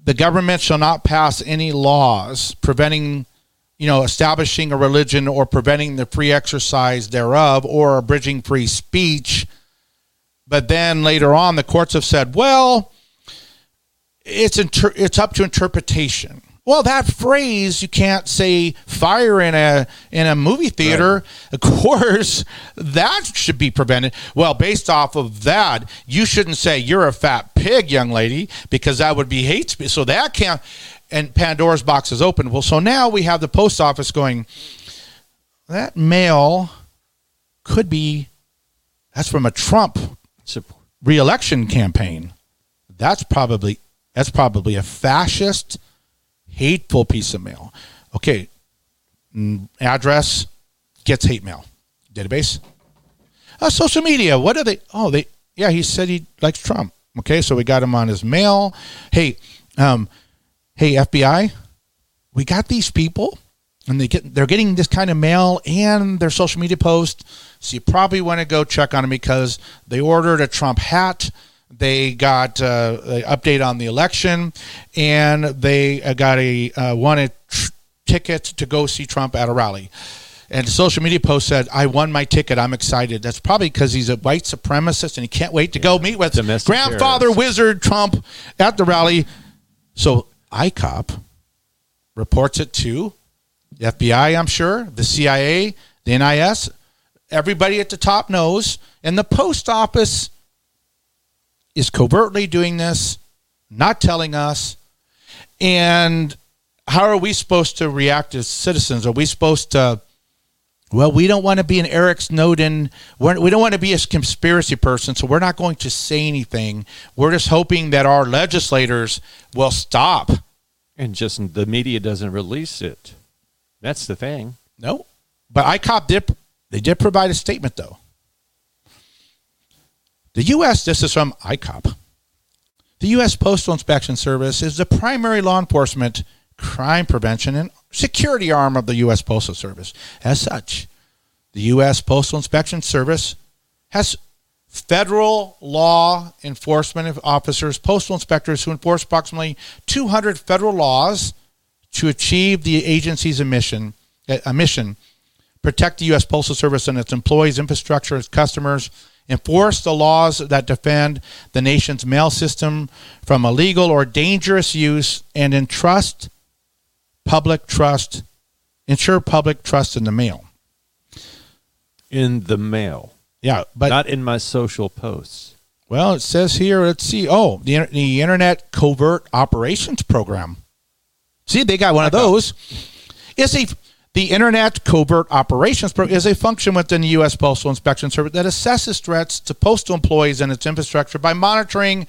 the government shall not pass any laws preventing you know establishing a religion or preventing the free exercise thereof or abridging free speech but then later on the courts have said well it's inter- it's up to interpretation well that phrase you can't say fire in a in a movie theater of course that should be prevented. Well based off of that you shouldn't say you're a fat pig young lady because that would be hate speech. So that can't and pandora's box is open. Well so now we have the post office going that mail could be that's from a trump reelection campaign. That's probably that's probably a fascist hateful piece of mail. Okay mm, address gets hate mail. Database. Uh, social media what are they? Oh they yeah he said he likes trump. Okay so we got him on his mail. Hey um hey fbi we got these people and they get they're getting this kind of mail and their social media post. So you probably want to go check on them because they ordered a trump hat they got uh, an update on the election and they uh, got a uh, won a tr- ticket to go see trump at a rally and the social media post said, "I won my ticket. I'm excited." That's probably because he's a white supremacist and he can't wait to go meet with Domestic grandfather terrorist. wizard Trump at the rally. So ICOP reports it to the FBI, I'm sure, the CIA, the NIS. Everybody at the top knows, and the post office is covertly doing this, not telling us. And how are we supposed to react as citizens? Are we supposed to? Well, we don't want to be an Eric Snowden. We're, we don't want to be a conspiracy person, so we're not going to say anything. We're just hoping that our legislators will stop. And just the media doesn't release it. That's the thing. No, but ICOP did. They did provide a statement though. The U.S. This is from ICOP. The U.S. Postal Inspection Service is the primary law enforcement, crime prevention, and security arm of the U.S. Postal Service. As such, the U.S. Postal Inspection Service has federal law enforcement officers, postal inspectors who enforce approximately 200 federal laws to achieve the agency's mission, a eh, mission protect the U.S. Postal Service and its employees, infrastructure, its customers, enforce the laws that defend the nation's mail system from illegal or dangerous use, and entrust public trust, ensure public trust in the mail. In the mail. Yeah, but not in my social posts. Well, it says here, let's see. Oh, the, the Internet Covert Operations Program. See, they got one of those. It's a the Internet Covert Operations Program is a function within the U.S. Postal Inspection Service that assesses threats to postal employees and its infrastructure by monitoring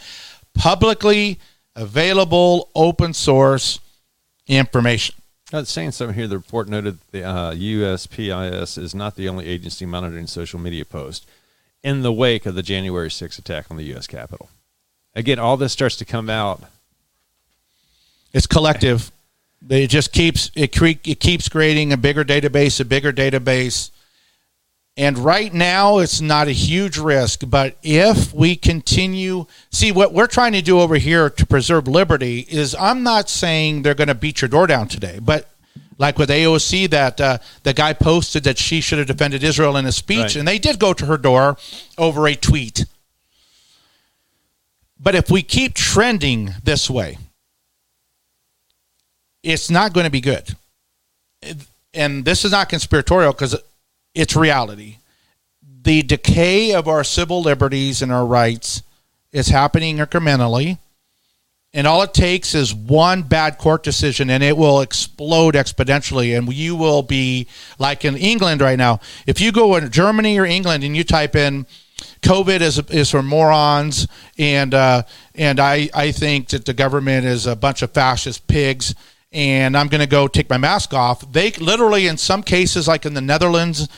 publicly available open source information. Now, it's saying something here. The report noted that the uh, USPIS is not the only agency monitoring social media posts in the wake of the January 6th attack on the U.S. Capitol. Again, all this starts to come out. It's collective. It just keeps it, cre- it keeps creating a bigger database, a bigger database. And right now, it's not a huge risk. But if we continue, see what we're trying to do over here to preserve liberty is I'm not saying they're going to beat your door down today, but like with AOC, that uh, the guy posted that she should have defended Israel in a speech, Right. and they did go to her door over a tweet. But if we keep trending this way, it's not going to be good. And this is not conspiratorial because it's reality. The decay of our civil liberties and our rights is happening incrementally. And all it takes is one bad court decision and it will explode exponentially. And you will be like in England right now. If you go in Germany or England and you type in COVID is, is for morons and, uh, and I, I think that the government is a bunch of fascist pigs and I'm going to go take my mask off. They literally, in some cases, like in the Netherlands,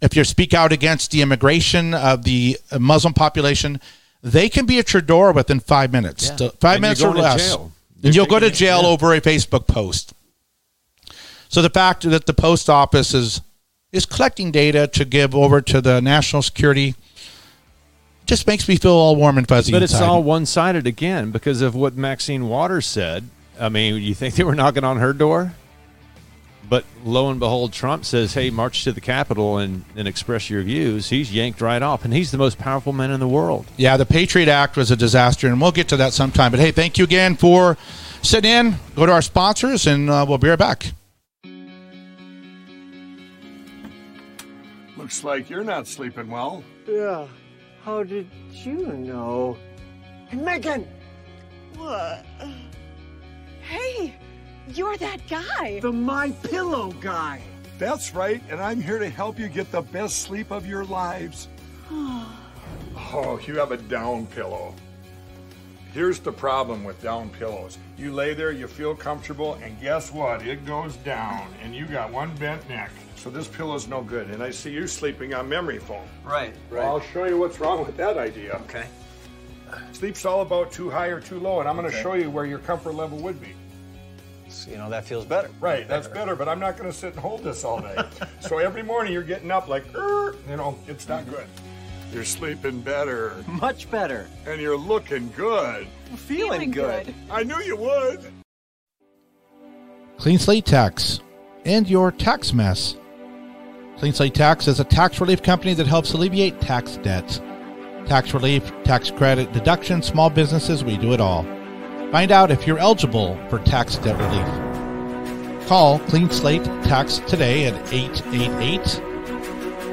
if you speak out against the immigration of the Muslim population, they can be at your door within five minutes. Yeah. Five And minutes or less. And you'll go to jail yeah. over a Facebook post. So the fact that the post office is is collecting data to give over to the national security just makes me feel all warm and fuzzy. But it's all one sided again because of what Maxine Waters said. I mean, you think they were knocking on her door? But lo and behold, Trump says, hey, march to the Capitol and, and express your views. He's yanked right off, and he's the most powerful man in the world. Yeah, the Patriot Act was a disaster, and we'll get to that sometime. But hey, thank you again for sitting in. Go to our sponsors, and uh, we'll be right back. Looks like you're not sleeping well. Yeah. How did you know? Hey, Megan! What? Hey, you're that guy. The My Pillow guy. That's right, and I'm here to help you get the best sleep of your lives. Oh, you have a down pillow. Here's the problem with down pillows. You lay there, you feel comfortable, and guess what? It goes down, and you got one bent neck. So this pillow's no good. And I see you sleeping on memory foam. Right, right. Well, I'll show you what's wrong with that idea. Okay. Sleep's all about too high or too low, and I'm going to Okay. show you where your comfort level would be. So, you know, that feels better. Right, that's better, but I'm not going to sit and hold this all day. so every morning you're getting up like, "Er," you know, it's not good. You're sleeping better. Much better. And you're looking good. Feeling, good. I knew you would. Clean Slate Tax and your tax mess. Clean Slate Tax is a tax relief company that helps alleviate tax debt. Tax relief, tax credit, deduction, small businesses, we do it all. Find out if you're eligible for tax debt relief. Call Clean Slate Tax today at 888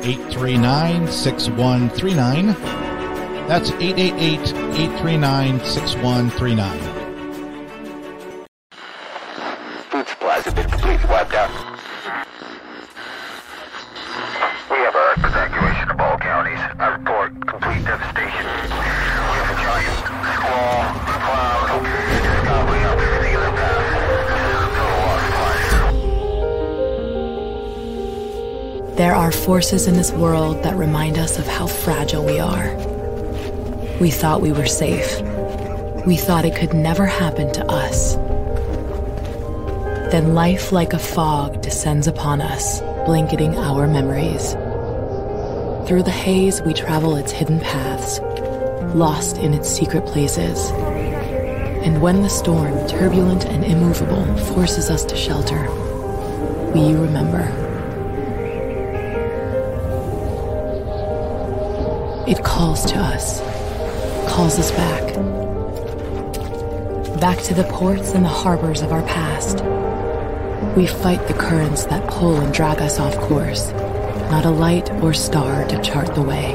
839 6139. That's 888 839 6139. Forces in this world that remind us of how fragile we are. We thought we were safe. We thought it could never happen to us. Then life, like a fog, descends upon us, blanketing our memories. Through the haze, we travel its hidden paths, lost in its secret places. And when the storm, turbulent and immovable, forces us to shelter, we remember. Calls to us, calls us back. Back to the ports and the harbors of our past. We fight the currents that pull and drag us off course, not a light or star to chart the way.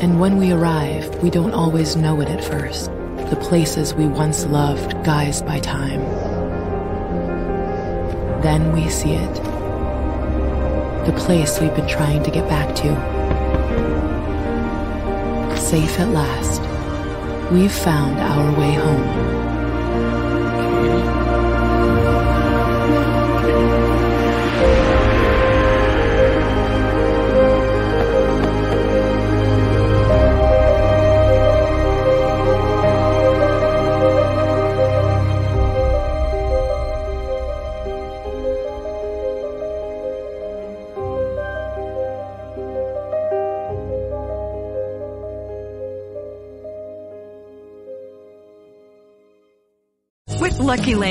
And when we arrive, we don't always know it at first. The places we once loved, guised by time. Then we see it. The place we've been trying to get back to. Safe at last, we've found our way home.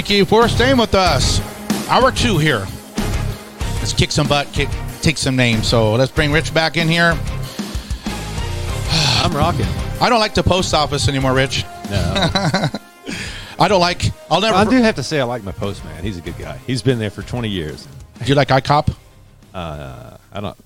Thank you for staying with us. Hour two here. Let's kick some butt, kick, take some names. So let's bring Rich back in here. I'm rocking. I don't like the post office anymore, Rich. No. I don't like. I'll never. I do have to say I like my postman. He's a good guy. He's been there for 20 years. Do you like ICOP? Uh, I don't.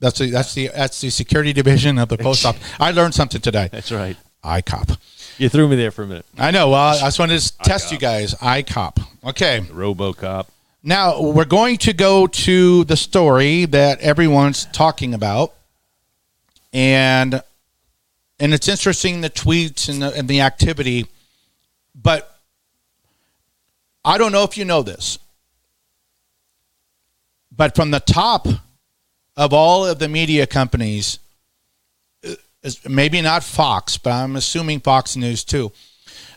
That's the that's the that's the security division of the post office. I learned something today. That's right. ICOP. You threw me there for a minute. I know. Well, I just wanted to test you guys. ICOP. Okay. RoboCop. Now we're going to go to the story that everyone's talking about, and and it's interesting the tweets and the, and the activity, but I don't know if you know this, but from the top of all of the media companies, maybe not Fox, but I'm assuming Fox News too.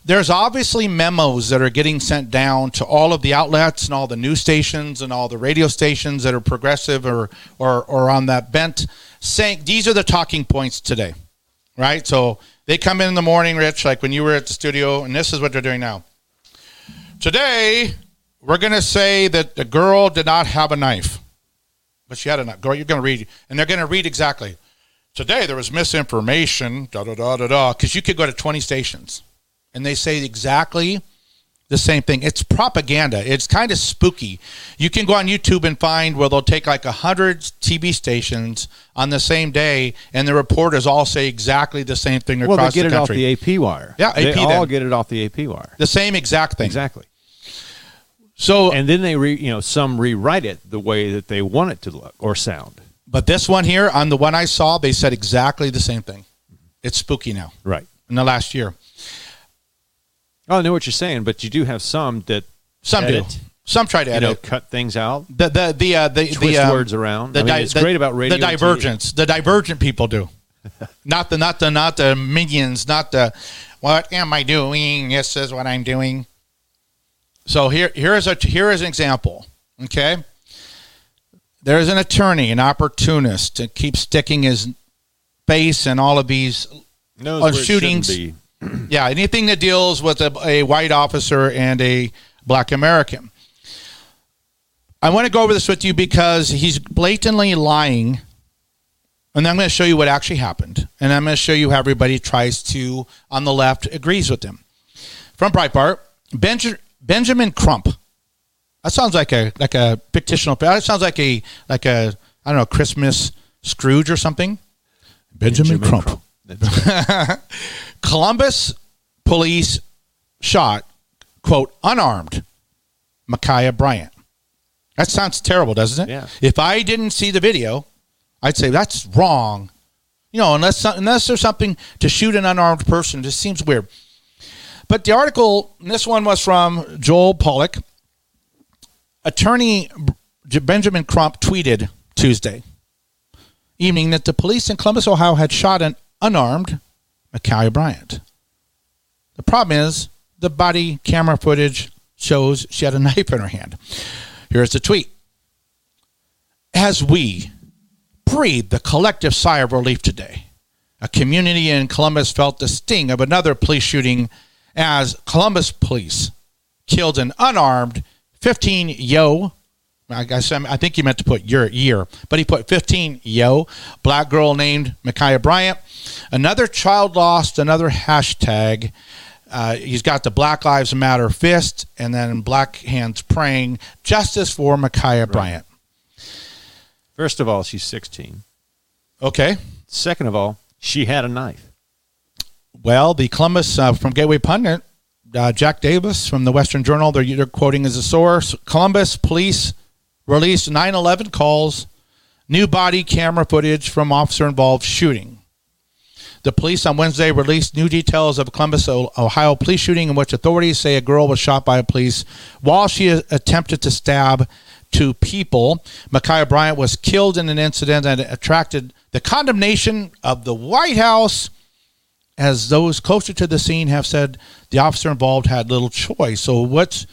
There's obviously memos that are getting sent down to all of the outlets and all the news stations and all the radio stations that are progressive or or, or on that bent, saying these are the talking points today, right? So they come in in the morning, Rich, like when you were at the studio, and this is what they're doing now. Today, we're going to say that the girl did not have a knife, but she had a knife. Girl, you're going to read, and they're going to read exactly. Today there was misinformation, da da da da da, because you could go to 20 stations, and they say exactly the same thing. It's propaganda. It's kind of spooky. You can go on YouTube and find where they'll take like a hundred TV stations on the same day, and the reporters all say exactly the same thing Well, across they get the it off the AP wire. Yeah, they AP all then. get it off the AP wire. the same exact thing. Exactly. So, and then they, re, you know, some rewrite it the way that they want it to look or sound. But this one here, on the one I saw, they said exactly the same thing. It's spooky now. Right. In the last year. Oh, I know what you're saying, but you do have some that Some do. Some try to you know, edit. cut things out. The the the uh, the Twist the um, words around. The I mean, di- it's the- great about radio The divergence. The divergent people do. not the not the not the minions. Not the what am I doing? This is what I'm doing. So here here is a here is an example. Okay. There's an attorney, an opportunist, to keep sticking his face in all of these Knows on where it shootings. yeah, anything that deals with a, a white officer and a black American. I want to go over this with you because he's blatantly lying. And I'm going to show you what actually happened. And I'm going to show you how everybody tries to, on the left, agrees with him. From Breitbart, Benj- Benjamin Crump. That sounds like a like a fictional. That sounds like a like a I don't know Christmas Scrooge or something. Benjamin, Crump. Columbus police shot quote unarmed Ma'Khia Bryant. That sounds terrible, doesn't it? Yeah. If I didn't see the video, I'd say that's wrong. You know, unless unless there's something to shoot an unarmed person, it just seems weird. But the article, this one was from Joel Pollak. Attorney Benjamin Crump tweeted Tuesday evening that the police in Columbus, Ohio had shot an unarmed Ma'Khia Bryant. The problem is the body camera footage shows she had a knife in her hand. Here's the tweet. As we breathe the collective sigh of relief today, a community in Columbus felt the sting of another police shooting as Columbus police killed an unarmed 15 yo. I guess I think he meant to put year year, but he put 15 yo black girl named Ma'Khia Bryant. Another child lost. Another hashtag. Uh, he's got the Black Lives Matter fist, and then Black Hands praying justice for Ma'Khia Bryant. First of all, she's 16. Okay. Second of all, she had a knife. Well, the Columbus uh, from Gateway Pundit, uh, Jack Davis from the Western Journal, they're, they're quoting as a source. Columbus police released 9 11 calls, new body camera footage from officer involved shooting. The police on Wednesday released new details of Columbus, Ohio police shooting in which authorities say a girl was shot by police while she attempted to stab two people. Ma'Khia Bryant was killed in an incident that attracted the condemnation of the White House, as those closer to the scene have said the officer involved had little choice. So, what's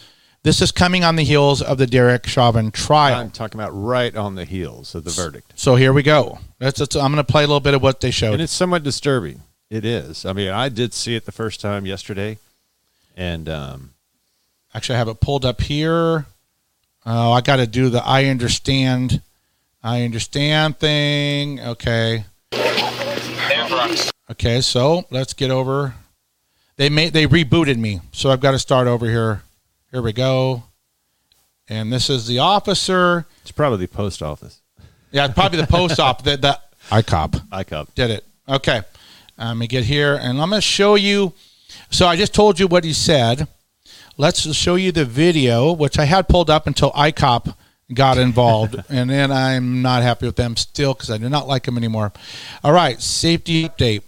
this is coming on the heels of the Derek Chauvin trial. I'm talking about right on the heels of the verdict. So here we go. That's, that's I'm going to play a little bit of what they showed. And it's somewhat disturbing. It is. I mean, I did see it the first time yesterday, and um, actually, I have it pulled up here. Oh, I got to do the I understand, I understand thing. Okay. Okay, so let's get over. They made they rebooted me, so I've got to start over here. Here we go. And this is the officer. It's probably the post office. Yeah, probably the post office. The, the ICOP. ICOP did it. Okay. Let me get here, and I'm going to show you. So I just told you what he said. Let's show you the video, which I had pulled up until ICOP got involved, and then I'm not happy with them still because I do not like them anymore. All right, safety update.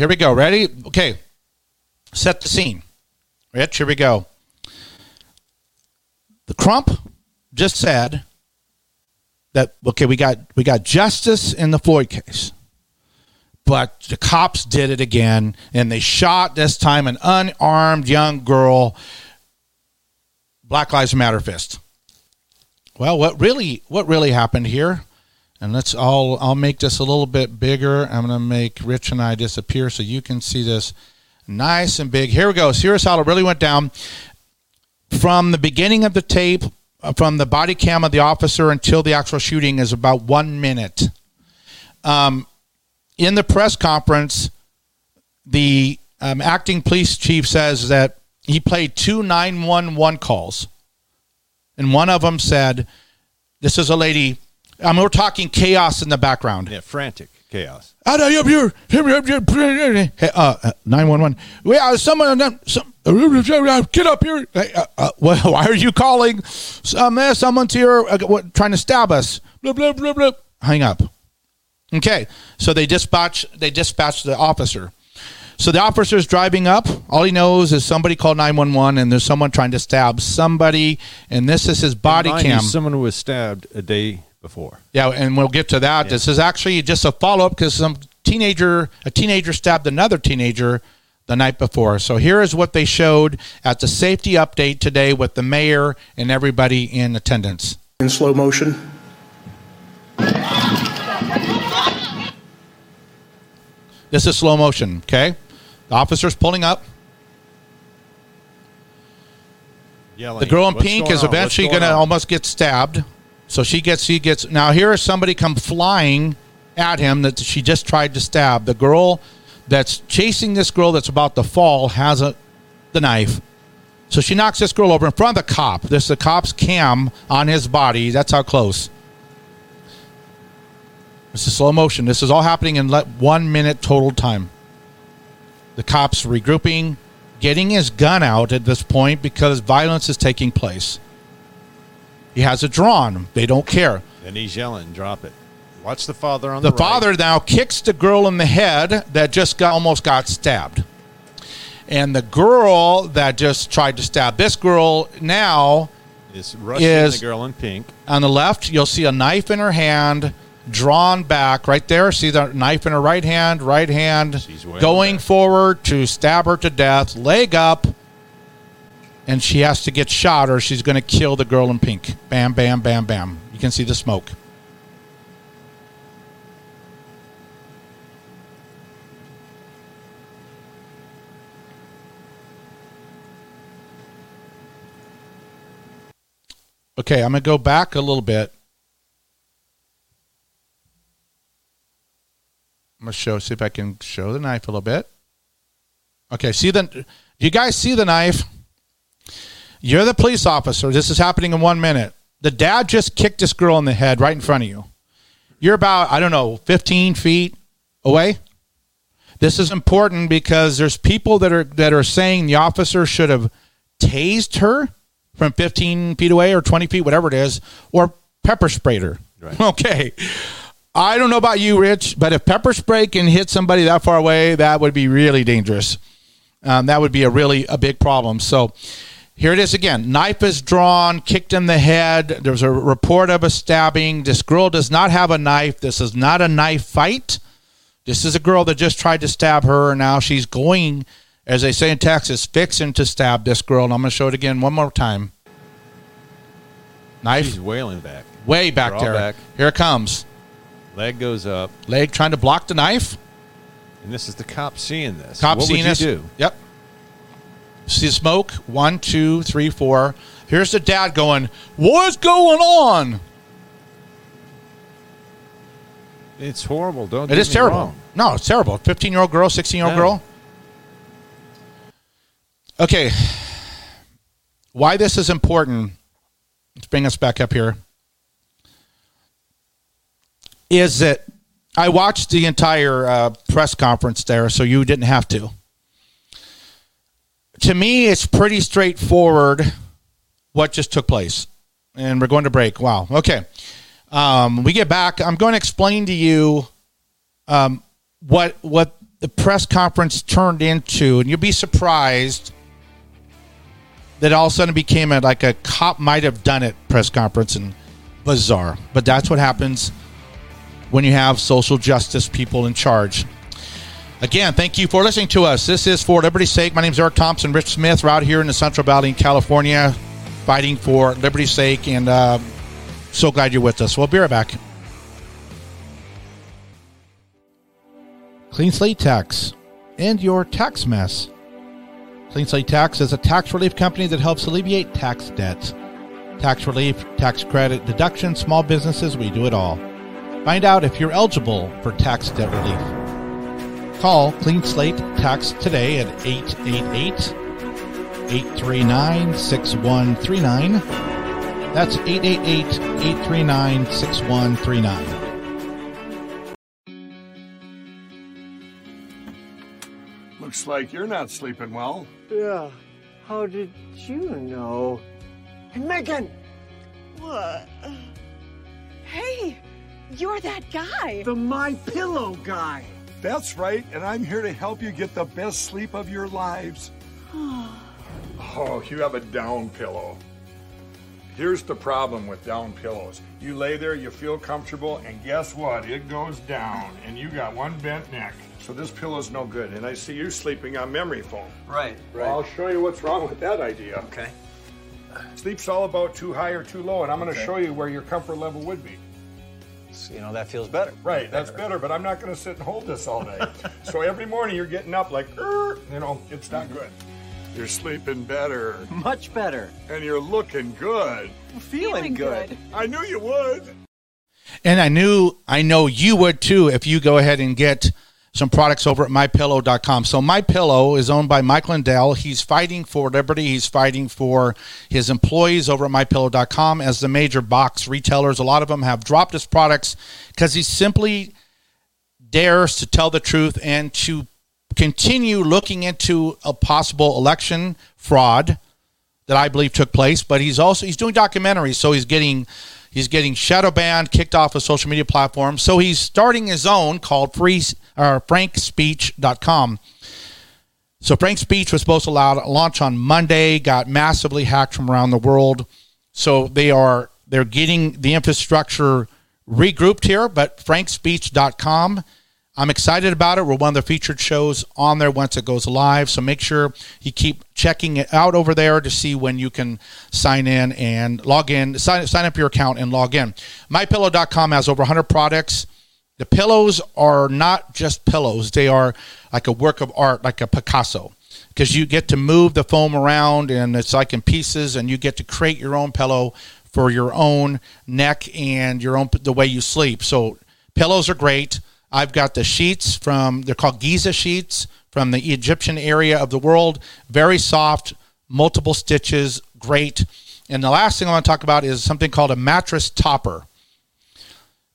Here we go. Ready? Okay. Set the scene. Rich, here we go. The Crump just said that okay, we got we got justice in the Floyd case. But the cops did it again and they shot this time an unarmed young girl Black Lives Matter fist. Well, what really what really happened here? And let's all I'll make this a little bit bigger. I'm going to make Rich and I disappear so you can see this nice and big. Here we go. Here's how it really went down from the beginning of the tape, uh, from the body cam of the officer until the actual shooting, is about one minute. Um, in the press conference, the um, acting police chief says that he played two 911 calls. And one of them said, This is a lady. I mean, we're talking chaos in the background. Yeah, frantic chaos. Out of here, uh, one. Well, someone, some, get up here. Uh, uh, well, why are you calling? Some, uh, someone's here uh, what, trying to stab us. Blah blah blah blah. Hang up. Okay, so they dispatch. They dispatch the officer. So the officer's driving up. All he knows is somebody called 911 and there's someone trying to stab somebody. And this is his body cam. You, someone was stabbed a day before. Yeah, and we'll get to that. Yeah. This is actually just a follow up because some teenager, a teenager stabbed another teenager the night before. So here is what they showed at the safety update today with the mayor and everybody in attendance. In slow motion. This is slow motion, okay? The officer's pulling up. Yelling. The girl in What's pink is eventually going to almost get stabbed. So she gets, she gets. Now here is somebody come flying at him that she just tried to stab. The girl that's chasing this girl that's about to fall has a the knife. So she knocks this girl over in front of the cop. This is the cop's cam on his body. That's how close. This is slow motion. This is all happening in one minute total time. The cops regrouping, getting his gun out at this point because violence is taking place. He has it drawn. They don't care. And he's yelling, drop it. Watch the father on the, the father right. now kicks the girl in the head that just got almost got stabbed. And the girl that just tried to stab this girl now is rushing is the girl in pink. On the left, you'll see a knife in her hand, drawn back right there. See the knife in her right hand, right hand, going back. forward to stab her to death, leg up, and she has to get shot or she's going to kill the girl in pink. Bam, bam, bam, bam. You can see the smoke. Okay, I'm going to go back a little bit. I'm going to show, see if I can show the knife a little bit. Okay, see the, do you guys see the knife? You're the police officer. This is happening in one minute. The dad just kicked this girl in the head right in front of you. You're about, I don't know, 15 feet away. This is important because there's people that are that are saying the officer should have tased her from 15 feet away or 20 feet, whatever it is, or pepper sprayed her. Okay. I don't know about you, Rich, but if pepper spray can hit somebody that far away, that would be really dangerous. Um, that would be a really a big problem. So here it is again. Knife is drawn, kicked in the head. There's a report of a stabbing. This girl does not have a knife. This is not a knife fight. This is a girl that just tried to stab her, and now she's going, as they say in Texas, fixing to stab this girl. And I'm going to show it again one more time. Knife. She's wailing back. Way back Draw there. back. Here it comes. Leg goes up. Leg trying to block the knife. And this is the cop seeing this. Cop what seeing would this. do? Yep. See smoke? One, two, three, four. Here's the dad going, What's going on? It's horrible. Don't. It is terrible. wrong. No, it's terrible. 15 year old girl, 16 year old Yeah. girl. Okay. Why this is important, let's bring us back up here, is that I watched the entire uh, press conference there, so you didn't have to. To me, it's pretty straightforward what just took place. And we're going to break. Wow. Okay. Um, we get back. I'm going to explain to you um, what what the press conference turned into, and you'll be surprised that all of a sudden became a, like a cop might have done it press conference and bizarre. But that's what happens when you have social justice people in charge. Again, thank you for listening to us. This is For Liberty's Sake. My name is Eric Thompson. Rich Smith. We're out here in the Central Valley in California fighting for liberty's sake, and uh, so glad you're with us. We'll be right back. Clean Slate Tax and your tax mess. Clean Slate Tax is a tax relief company that helps alleviate tax debt. Tax relief, tax credit, deduction, small businesses, we do it all. Find out if you're eligible for tax debt relief. Call Clean Slate Tax today at 888 839 6139. That's 888 839 6139. Looks like you're not sleeping well. Yeah. How did you know? Hey, Megan! What? Hey, you're that guy. The My Pillow guy. That's right, and I'm here to help you get the best sleep of your lives. Oh, you have a down pillow. Here's the problem with down pillows. You lay there, you feel comfortable, and guess what? It goes down, and you got one bent neck. So this pillow's no good. And I see you sleeping on memory foam. Right, right. Well, I'll show you what's wrong with that idea. Okay. Sleep's all about too high or too low, and I'm going to Okay. show you where your comfort level would be. So, you know, that feels better. Right, that's better, but I'm not going to sit and hold this all day. so every morning you're getting up like, "Er," you know, it's not good. You're sleeping better. Much better. And you're looking good. Feeling, good. I knew you would. And I knew, I know you would too if you go ahead and get some products over at mypillow.com. So MyPillow is owned by Mike Lindell. He's fighting for liberty. He's fighting for his employees over at mypillow.com as the major box retailers. A lot of them have dropped his products because he simply dares to tell the truth and to continue looking into a possible election fraud that I believe took place. But he's also he's doing documentaries, so he's getting he's getting shadow banned, kicked off of social media platforms. So he's starting his own called free or frankspeech.com. So Frank Speech was supposed to launch on Monday, got massively hacked from around the world. So they are they're getting the infrastructure regrouped here, but frankspeech.com I'm excited about it. We're one of the featured shows on there once it goes live. So make sure you keep checking it out over there to see when you can sign in and log in, sign, sign up your account and log in. MyPillow.com has over 100 products. The pillows are not just pillows, they are like a work of art, like a Picasso. Because you get to move the foam around and it's like in pieces, and you get to create your own pillow for your own neck and your own the way you sleep. So pillows are great. I've got the sheets from they're called Giza sheets from the Egyptian area of the world. Very soft, multiple stitches, great. And the last thing I want to talk about is something called a mattress topper.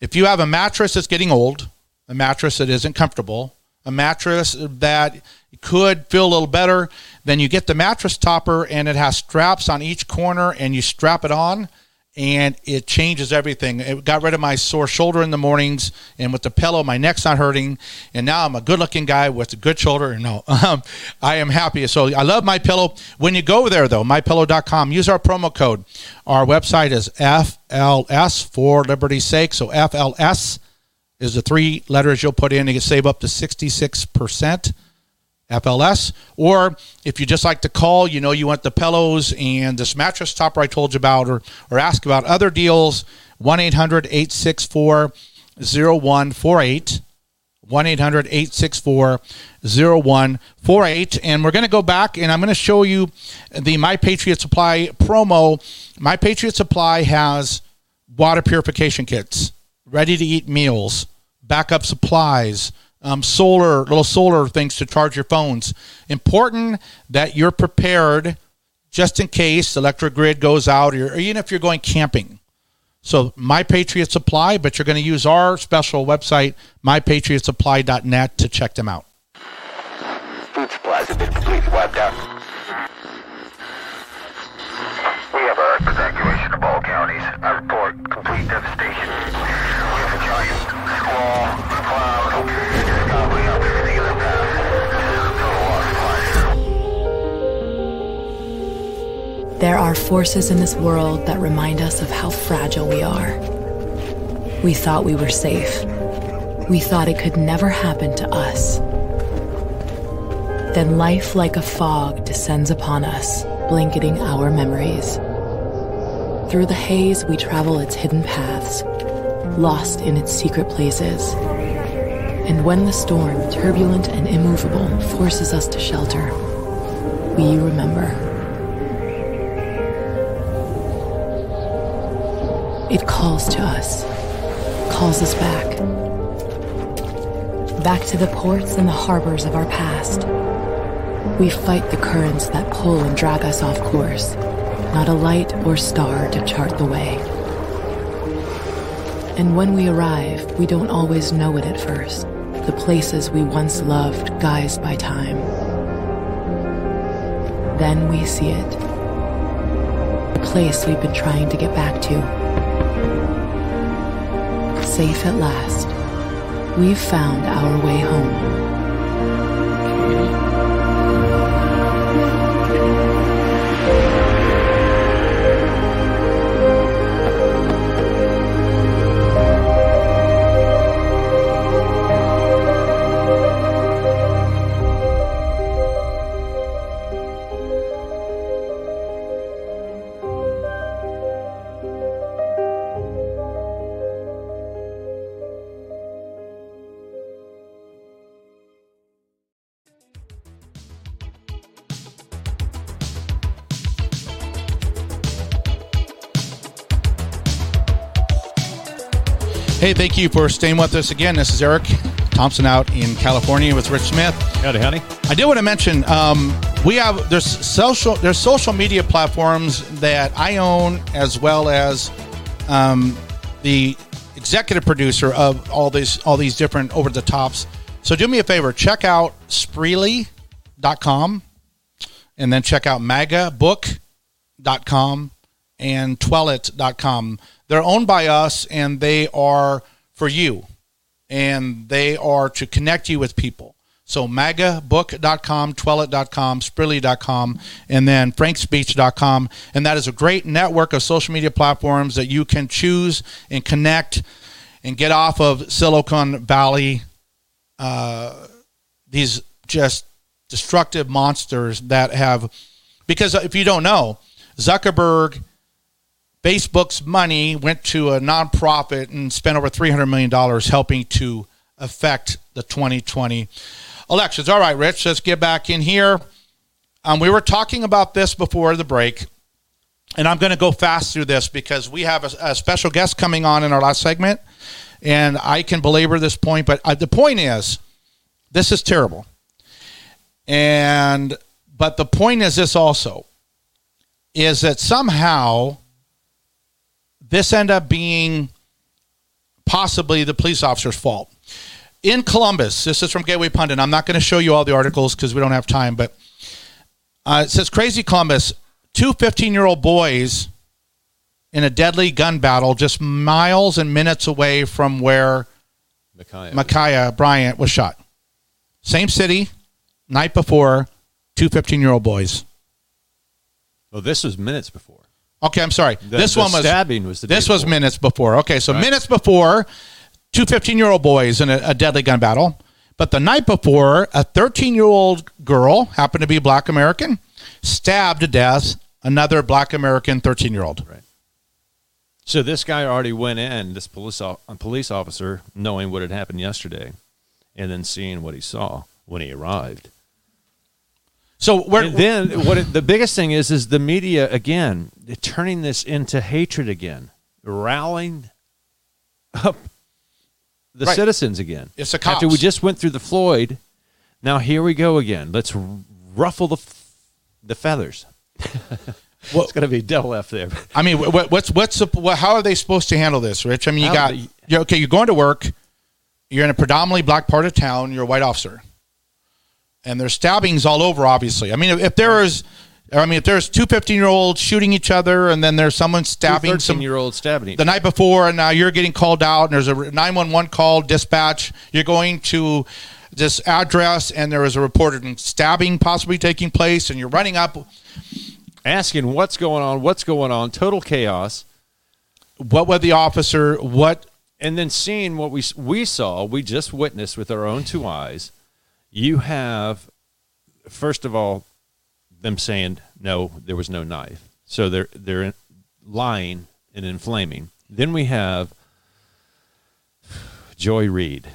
If you have a mattress that's getting old, a mattress that isn't comfortable, a mattress that could feel a little better, then you get the mattress topper and it has straps on each corner and you strap it on and it changes everything. It got rid of my sore shoulder in the mornings, and with the pillow, my neck's not hurting. And now I'm a good-looking guy with a good shoulder. No, um, I am happy. So I love my pillow. When you go there, though, mypillow.com, use our promo code. Our website is FLS for Liberty's sake. So FLS is the three letters you'll put in. You can save up to 66 percent. FLS. Or if you just like to call, you know, you want the pillows and this mattress topper I told you about, or, or ask about other deals, 1 800 864 0148. 1 800 864 0148. And we're going to go back and I'm going to show you the My Patriot Supply promo. My Patriot Supply has water purification kits, ready to eat meals, backup supplies um, solar little solar things to charge your phones. Important that you're prepared just in case the electric grid goes out, or, or even if you're going camping. So My Patriot Supply, but you're going to use our special website, mypatriotsupply.net, to check them out. Food supplies have been completely wiped out. We have a evacuation of all counties. I report complete devastation. There are forces in this world that remind us of how fragile we are. We thought we were safe. We thought it could never happen to us. Then life, like a fog, descends upon us, blanketing our memories. Through the haze, we travel its hidden paths, lost in its secret places. And when the storm, turbulent and immovable, forces us to shelter, we remember. It calls to us, calls us back. Back to the ports and the harbors of our past. We fight the currents that pull and drag us off course, not a light or star to chart the way. And when we arrive, we don't always know it at first. The places we once loved, guised by time. Then we see it. The place we've been trying to get back to. Safe at last. We've found our way home. Hey, thank you for staying with us again. This is Eric Thompson out in California with Rich Smith. Howdy, honey. I did want to mention um, we have there's social there's social media platforms that I own as well as um, the executive producer of all these all these different over the tops. So do me a favor, check out Spreely.com and then check out magabook.com and twellet.com. They're owned by us and they are for you and they are to connect you with people. So magabook.com, twellet.com, spreely.com, and then frankspeech.com. And that is a great network of social media platforms that you can choose and connect and get off of Silicon Valley, uh, these just destructive monsters that have, because if you don't know, Zuckerberg – Facebook's money went to a nonprofit and spent over $300 million helping to affect the 2020 elections. All right, Rich, let's get back in here. Um, we were talking about this before the break, and I'm going to go fast through this because we have a, a, special guest coming on in our last segment, and I can belabor this point, but uh, the point is this is terrible. And, but the point is this also is that somehow this end up being possibly the police officer's fault. in Columbus, this is from Gateway Pundit. I'm not going to show you all the articles because we don't have time, but uh, it says Crazy Columbus, two 15 year old boys in a deadly gun battle just miles and minutes away from where Ma'Khia. Ma'Khia Bryant was shot. Same city, night before, two 15 year old boys. Well, this was minutes before. Okay, I'm sorry. The- this the one was stabbing was the This was before. minutes before. Okay, so Right. minutes before, two 15 year old boys in a, a deadly gun battle. But the night before, a 13 year old girl, happened to be black American, stabbed to death another black American 13 year old. Right. So this guy already went in, this police police officer, knowing what had happened yesterday, and then seeing what he saw when he arrived. So where, then what it, the biggest thing is is the media again turning this into hatred again, rallying up the Right. citizens again. It's the After we just went through the Floyd, now here we go again. Let's ruffle the f- the feathers. it's going to be double F there. I mean, what, what's what's the, what, how are they supposed to handle this, Rich? I mean, you How got they- you're, okay. You're going to work. You're in a predominantly black part of town. You're a white officer, and there's stabbings all over. Obviously, I mean, if, if there is, I mean, if there's two 15 year olds shooting each other, and then there's someone stabbing some year old stabbing each the night before, and now you're getting called out, and there's a 911 call, dispatch. You're going to this address, and there is a reported stabbing possibly taking place, and you're running up. asking what's going on, what's going on, total chaos. What was the officer? What and then seeing what we we saw, we just witnessed with our own two eyes. You have, first of all, them saying no, there was no knife, so they're they're lying and inflaming. Then we have Joy Reid,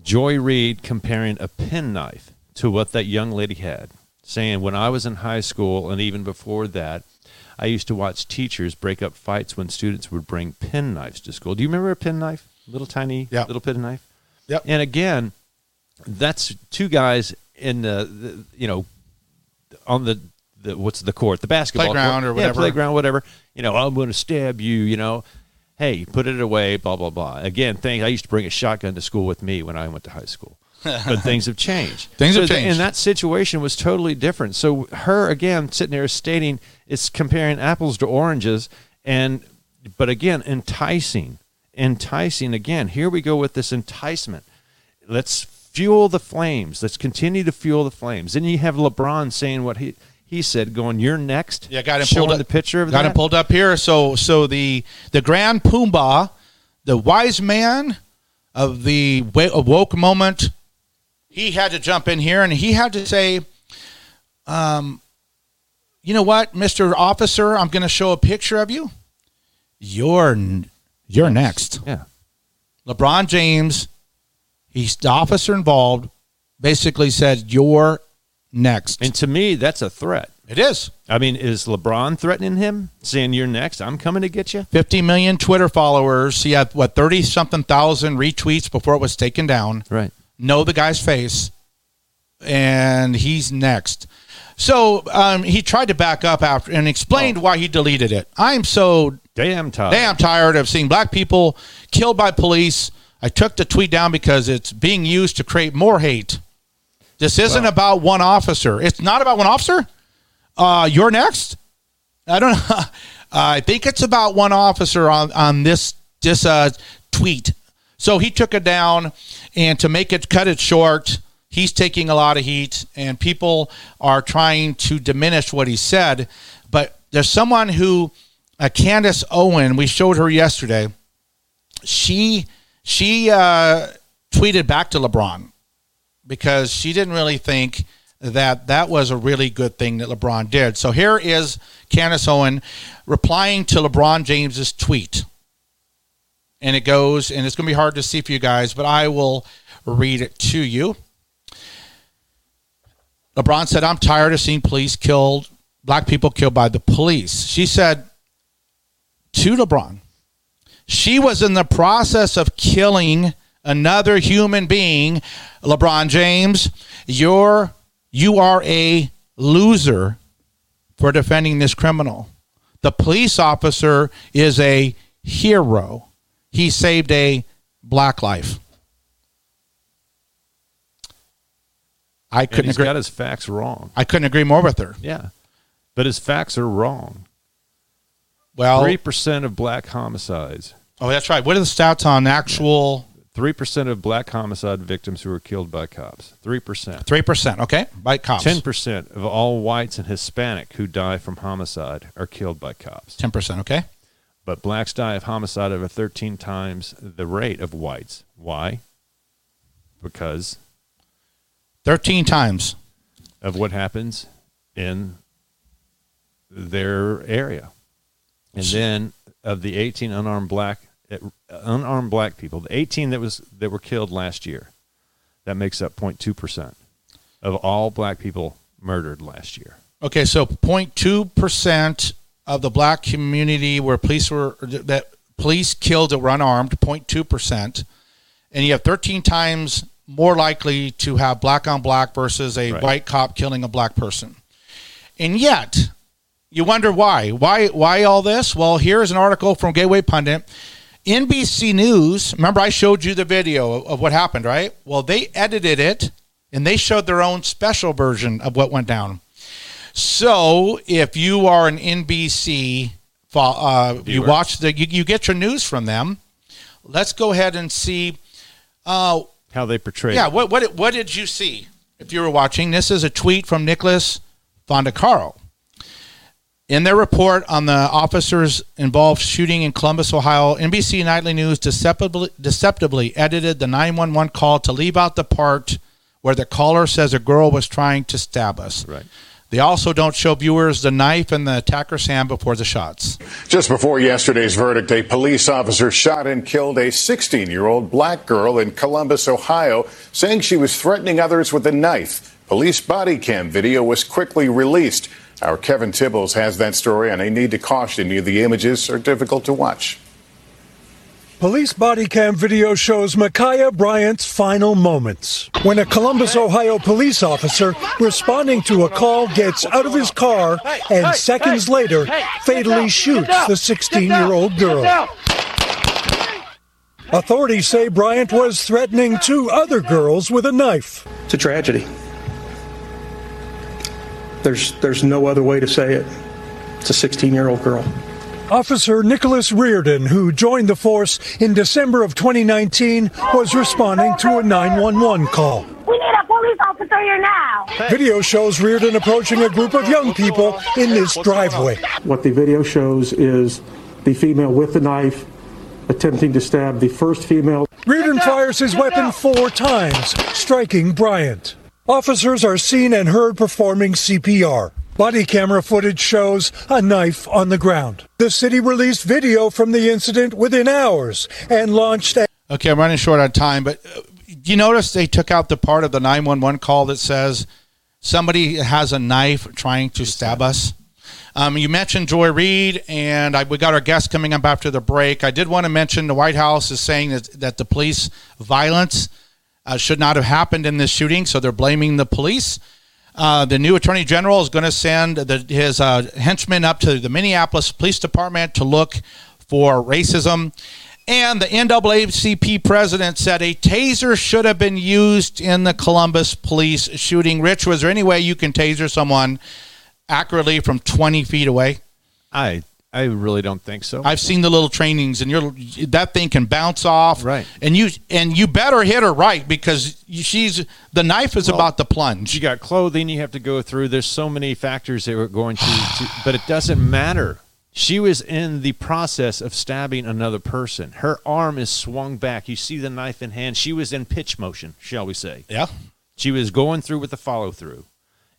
Joy Reid comparing a penknife to what that young lady had, saying when I was in high school and even before that. I used to watch teachers break up fights when students would bring penknives to school. Do you remember a penknife? Little tiny little penknife? Yep. And again, that's two guys in the, the you know on the, the what's the court, the basketball Playground court. or whatever. Yeah, playground, whatever. You know, I'm going to stab you. You know, hey, put it away. Blah blah blah. Again, thing I used to bring a shotgun to school with me when I went to high school. but things have changed. Things So have th- changed. and that situation was totally different. So her again sitting there stating it's comparing apples to oranges, and but again enticing, enticing again. Here we go with this enticement. Let's fuel the flames. Let's continue to fuel the flames. Then you have LeBron saying what he he said, going, "You're next." Yeah, got him Showing pulled up. the picture of got that. him pulled up here. So, so the the Grand Pumbaa, the wise man of the woke moment, he had to jump in here and he had to say, um, you know what, Mister Officer, I'm going to show a picture of you. You're you're next. Yeah. LeBron James, he's the officer involved, basically said, "You're next." And to me, that's a threat. It is. I mean, is LeBron threatening him, saying, "You're next. I'm coming to get you"? 50 million Twitter followers. He had what 30 something thousand retweets before it was taken down. Right. Know the guy's face, and he's next. So um, he tried to back up after and explained why he deleted it. I'm so damn tired. Damn tired of seeing black people killed by police. I took the tweet down because it's being used to create more hate. This isn't about one officer. It's not about one officer. Uh, you're next. I don't know. I think it's about one officer on on this this uh, tweet. So he took it down, and to make it cut it short, he's taking a lot of heat, and people are trying to diminish what he said. But there's someone who, uh, Candace Owen, we showed her yesterday. She she uh, tweeted back to LeBron because she didn't really think that that was a really good thing that LeBron did. So here is Candace Owen replying to LeBron James's tweet. And it goes, and it's going to be hard to see for you guys, but I will read it to you. LeBron said, I'm tired of seeing police killed, black people killed by the police. She said to LeBron, she was in the process of killing another human being. LeBron James, you're you are a loser for defending this criminal. The police officer is a hero. He saved a black life. I couldn't he's agree. got his facts wrong. I couldn't agree more with her. Yeah, but his facts are wrong. Well, three percent of black homicides. Oh, that's right. What are the stats on actual? Three percent of black homicide victims who are killed by cops. Three percent. Three percent. Okay, by cops. Ten percent of all whites and Hispanic who die from homicide are killed by cops. Ten percent. Okay. But blacks die of homicide over 13 times the rate of whites. Why? Because 13 times of what happens in their area. And then of the 18 unarmed black uh, unarmed black people, the 18 that was that were killed last year, that makes up 0.2% of all black people murdered last year. Okay, so 0.2 percent of the black community where police were that police killed that were unarmed, 0.2 percent, and you have 13 times more likely to have black on black versus a Right. white cop killing a black person. And yet, you wonder why. Why why all this? Well, here's an article from Gateway Pundit. NBC News, remember I showed you the video of, of what happened, right? Well, they edited it and they showed their own special version of what went down. So, if you are an NBC uh, you watch the you, you get your news from them. Let's go ahead and see uh, How they portray yeah, what what what did you see? If you were watching, this is a tweet from Nicholas Fondacaro. In their report on the officers involved shooting in Columbus, Ohio, NBC Nightly News deceptively, deceptively edited the 911 call to leave out the part where the caller says a girl was trying to stab us. Right. They also don't show viewers the knife in the attacker's hand before the shots. Just before yesterday's verdict, a police officer shot and killed a 16 year old black girl in Columbus, Ohio, saying she was threatening others with a knife. Police body cam video was quickly released. Our Kevin Tibbles has that story, and I need to caution you the images are difficult to watch. Police body cam video shows Ma'Khia Bryant's final moments when a Columbus, Ohio police officer responding to a call gets out of his car and seconds later fatally shoots the 16 year old girl. Authorities say Bryant was threatening two other girls with a knife. It's a tragedy. There's there's no other way to say it. It's a 16 year old girl. Officer Nicholas Reardon, who joined the force in December of 2019, was responding to a 911 call. We need a police officer here now. Video shows Reardon approaching a group of young people in this driveway. What the video shows is the female with the knife attempting to stab the first female. Reardon fires his weapon four times, striking Bryant. Officers are seen and heard performing CPR. Body camera footage shows a knife on the ground. The city released video from the incident within hours and launched a Okay, I'm running short on time, but uh, you notice they took out the part of the 911 call that says somebody has a knife trying to stab us. Um, you mentioned Joy Reid, and I, we got our guest coming up after the break. I did want to mention the White House is saying that, that the police violence uh, should not have happened in this shooting, so they're blaming the police. Uh, the new attorney general is going to send the, his uh, henchmen up to the Minneapolis Police Department to look for racism. And the NAACP president said a taser should have been used in the Columbus police shooting. Rich, was there any way you can taser someone accurately from 20 feet away? I I really don't think so. I've seen the little trainings, and you're that thing can bounce off, Right. And you and you better hit her right because she's the knife is Well, about to plunge. You got clothing you have to go through. There's so many factors that we're going to, to but it doesn't matter. She was in the process of stabbing another person. Her arm is swung back. You see the knife in hand. She was in pitch motion, shall we say. Yeah. She was going through with the follow through.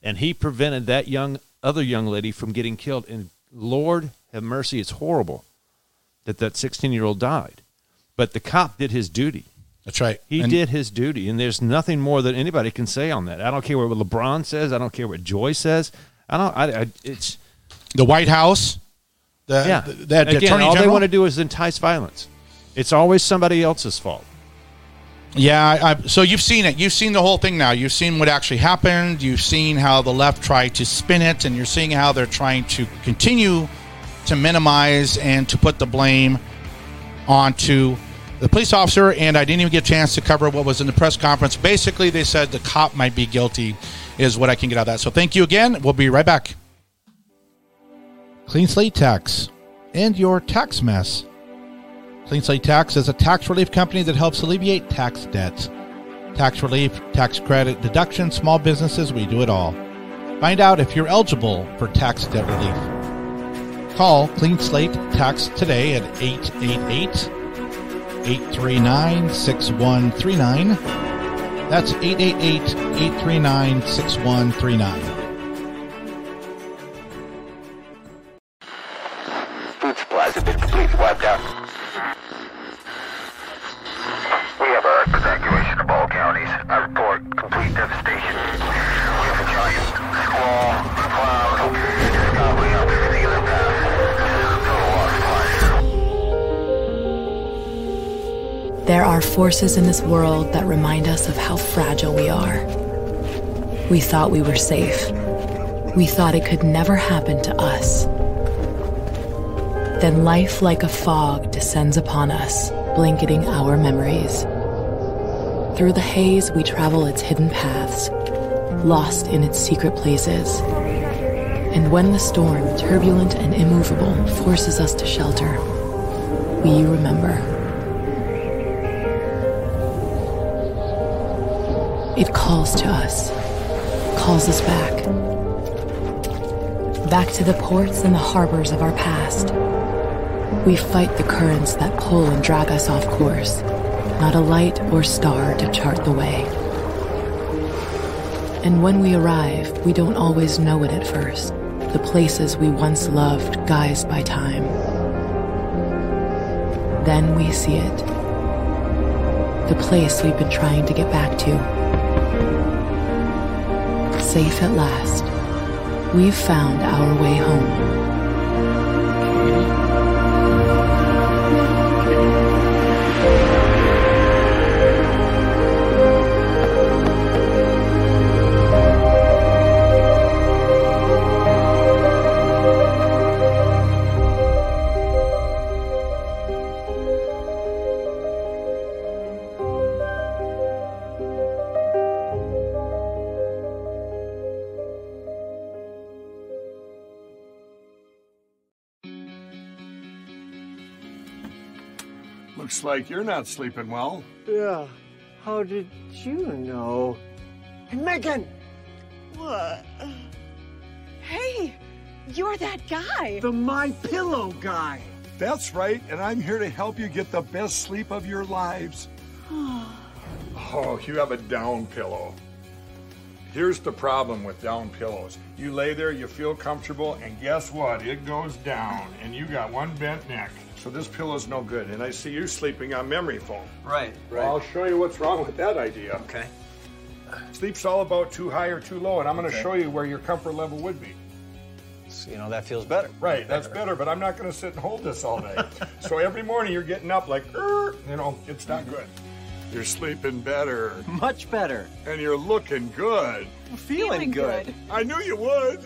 And he prevented that young other young lady from getting killed. And Lord have mercy, it's horrible that that 16 year old died. But the cop did his duty. That's right. He And- did his duty, and there's nothing more that anybody can say on that. I don't care what LeBron says. I don't care what Joy says. I don't. I, I it's the White House. The, yeah. the, that Again, attorney all they want to do is entice violence. It's always somebody else's fault. Yeah, I, I, so you've seen it. You've seen the whole thing now. You've seen what actually happened. You've seen how the left tried to spin it, and you're seeing how they're trying to continue to minimize and to put the blame onto the police officer, and I didn't even get a chance to cover what was in the press conference. Basically, they said the cop might be guilty, is what I can get out of that. So thank you again. We'll be right back. Clean Slate Tax and your tax mess. Clean Slate Tax is a tax relief company that helps alleviate tax debts. Tax relief, tax credit, deduction, small businesses, we do it all. Find out if you're eligible for tax debt relief. Call Clean Slate Tax today at 888 839 6139. That's 888 839 6139. Food supplies have been completely wiped out. Complete devastation. We have a giant squall, cloud. There are forces in this world that remind us of how fragile we are. We thought we were safe. We thought it could never happen to us. Then life, like a fog, descends upon us, blanketing our memories. Through the haze, we travel its hidden paths, lost in its secret places. And when the storm, turbulent and immovable, forces us to shelter, we remember. It calls to us, calls us back. Back to the ports and the harbors of our past. We fight the currents that pull and drag us off course, not a light or star to chart the way. And when we arrive, we don't always know it at first. The places we once loved, guised by time. Then we see it. The place we've been trying to get back to. Safe at last. We've found our way home. Like you're not sleeping well. Yeah. How did you know? Hey, Megan! What? Hey, you're that guy. The My Pillow guy. That's right, and I'm here to help you get the best sleep of your lives. Oh, you have a down pillow. Here's the problem with down pillows. You lay there, you feel comfortable, and guess what? It goes down, and you got one bent neck. So this pillow's no good, and I see you sleeping on memory foam. Right, Well, I'll show you what's wrong with that idea. Okay. Sleep's all about too high or too low, and I'm going to Okay. show you where your comfort level would be. So, you know, that feels better. Right, that's better, but I'm not going to sit and hold this all day. so every morning you're getting up like, "Er," you know, it's not good. You're sleeping better, Much better. and you're looking good. Feeling, good. I knew you would.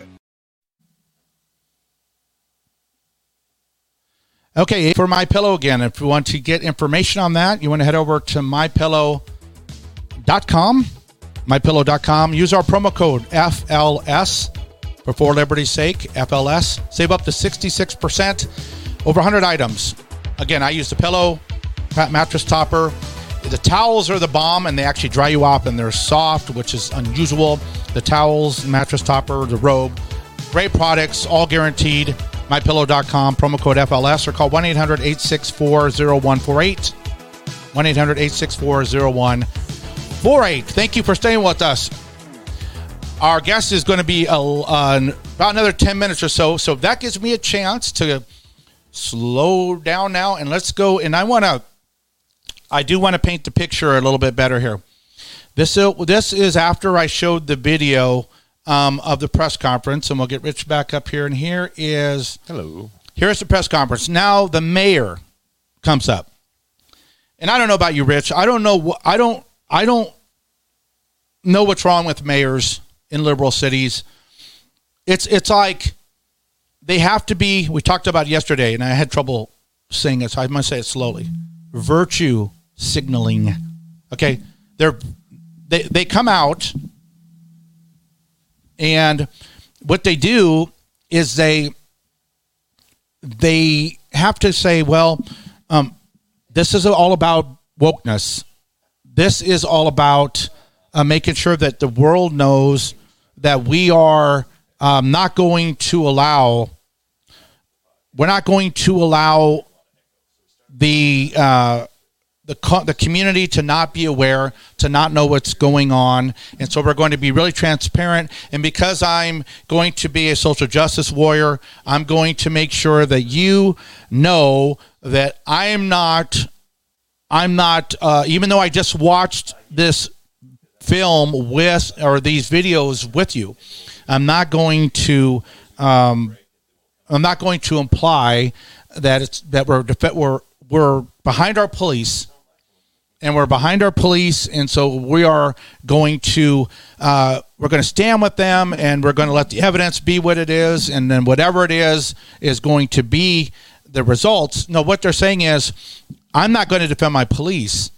Okay, for My Pillow again, if you want to get information on that, you want to head over to mypillow.com. Mypillow.com. Use our promo code FLS for For Liberty's Sake, FLS. Save up to 66%, over 100 items. Again, I use the pillow, mattress topper. The towels are the bomb, and they actually dry you off, and they're soft, which is unusual. The towels, mattress topper, the robe, great products, all guaranteed. MyPillow.com, promo code FLS, or call 1 800 864 0148. 1 800 864 0148. Thank you for staying with us. Our guest is going to be uh, uh, about another 10 minutes or so. So that gives me a chance to slow down now and let's go. And I want to, I do want to paint the picture a little bit better here. This this is after I showed the video um, of the press conference, and we'll get Rich back up here. And here is hello. Here's the press conference. Now the mayor comes up, and I don't know about you, Rich. I don't know. wh- I don't. I don't know what's wrong with mayors in liberal cities. It's it's like they have to be. We talked about it yesterday, and I had trouble saying it, so I must say it slowly. virtue signaling. Okay, they're they they come out, and what they do is they they have to say, well, um, this is all about wokeness. This is all about uh, making sure that the world knows that we are um, not going to allow. We're not going to allow the uh, the co- the community to not be aware, to not know what's going on, and so we're going to be really transparent. And because I'm going to be a social justice warrior, I'm going to make sure that you know that I am not. I'm not. Uh, even though I just watched this film with or these videos with you, I'm not going to. Um, I'm not going to imply that it's that we're we're we're behind our police and we're behind our police and so we are going to uh, we're going to stand with them and we're going to let the evidence be what it is and then whatever it is is going to be the results. No what they're saying is i'm not going to defend my police.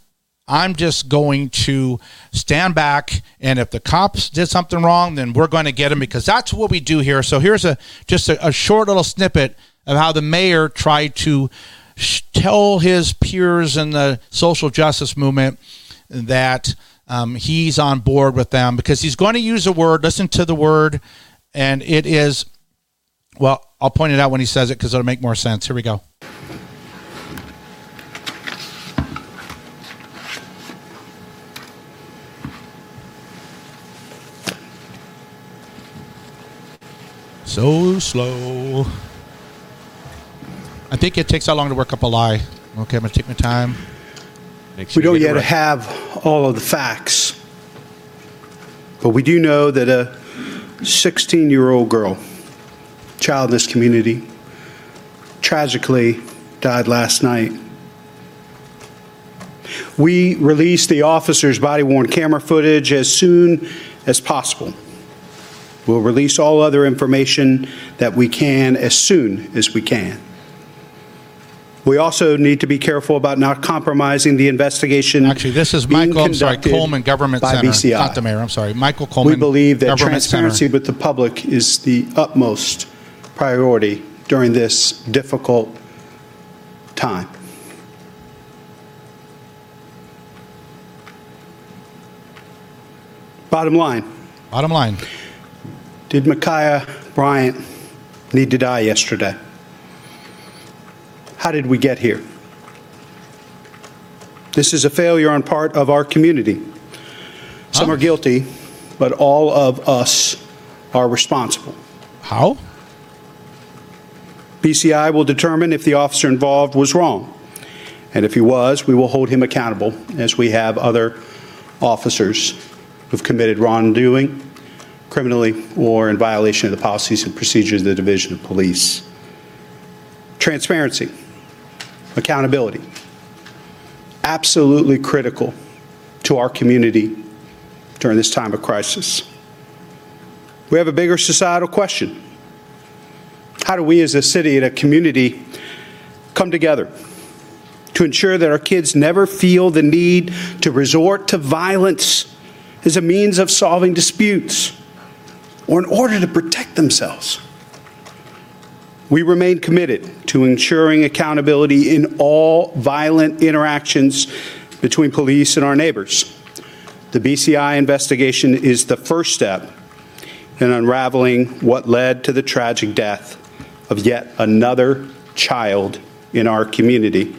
I'm just going to stand back and if the cops did something wrong then we're going to get them because that's what we do here. So here's a just a, a short little snippet of how the mayor tried to tell his peers in the social justice movement that um, he's on board with them because he's going to use a word. Listen to the word, and it is, well, I'll point it out when he says it because it'll make more sense. Here we go. So slow. I think it takes that long to work up a lie. Okay, I'm gonna take my time. we don't yet have all of the facts, but we do know that a 16 year old girl, child in this community, tragically died last night. We released the officer's body worn camera footage as soon as possible. We'll release all other information that we can as soon as we can. We also need to be careful about not compromising the investigation. Actually, this is Michael. I'm sorry, Coleman Government Center, BCI. not the mayor. I'm sorry, Michael Coleman. We believe that Government transparency Center. with the public is the utmost priority during this difficult time. Bottom line. Bottom line. Did Ma'Khia Bryant need to die yesterday? How did we get here? This is a failure on part of our community. Some are guilty, but all of us are responsible. How? BCI will determine if the officer involved was wrong. And if he was, we will hold him accountable, as we have other officers who've committed wrongdoing, criminally, or in violation of the policies and procedures of the Division of Police. Transparency, accountability, absolutely critical to our community during this time of crisis. We have a bigger societal question. How do we as a city and a community come together to ensure that our kids never feel the need to resort to violence as a means of solving disputes or in order to protect themselves? We remain committed to ensuring accountability in all violent interactions between police and our neighbors. The BCI investigation is the first step in unraveling what led to the tragic death of yet another child in our community.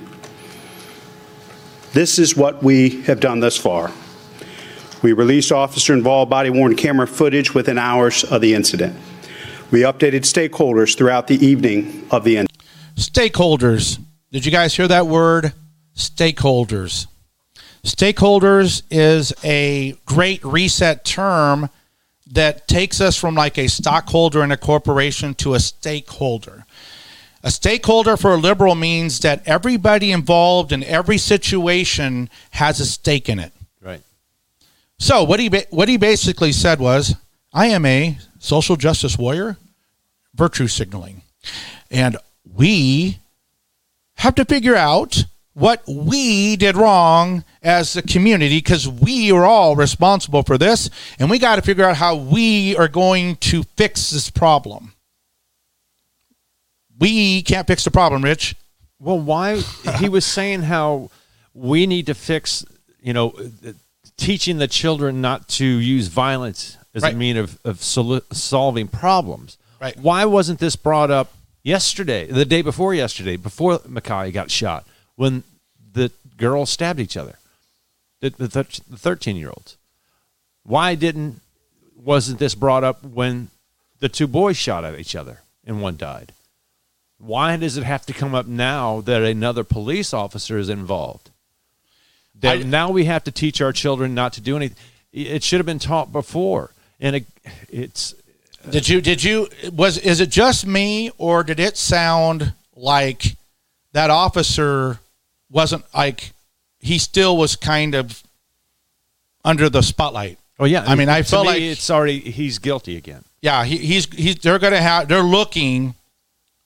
This is what we have done thus far. We released officer involved body worn camera footage within hours of the incident. We updated stakeholders throughout the evening of the end. Stakeholders. Did you guys hear that word? Stakeholders. Stakeholders is a great reset term that takes us from like a stockholder in a corporation to a stakeholder. A stakeholder for a liberal means that everybody involved in every situation has a stake in it. Right. So what he what he basically said was, I am a social justice warrior, virtue signaling, and we have to figure out what we did wrong as a community because we are all responsible for this and we got to figure out how we are going to fix this problem. We can't fix the problem rich. Well, why he was saying how we need to fix, you know, teaching the children not to use violence as Right. a mean of, of solu- solving problems. Right. Why wasn't this brought up yesterday, the day before yesterday, before Ma'Khia got shot, when the girls stabbed each other, the, the, the 13 year olds? Why didn't, wasn't this brought up when the two boys shot at each other and one died? Why does it have to come up now that another police officer is involved? That now we have to teach our children not to do anything. It should have been taught before, and it, it's Did you did you was is it just me or did it sound like that officer wasn't like he still was kind of under the spotlight? Oh yeah, I mean, I felt me, like it's already he's guilty again. yeah, he, he's he's they're gonna have they're looking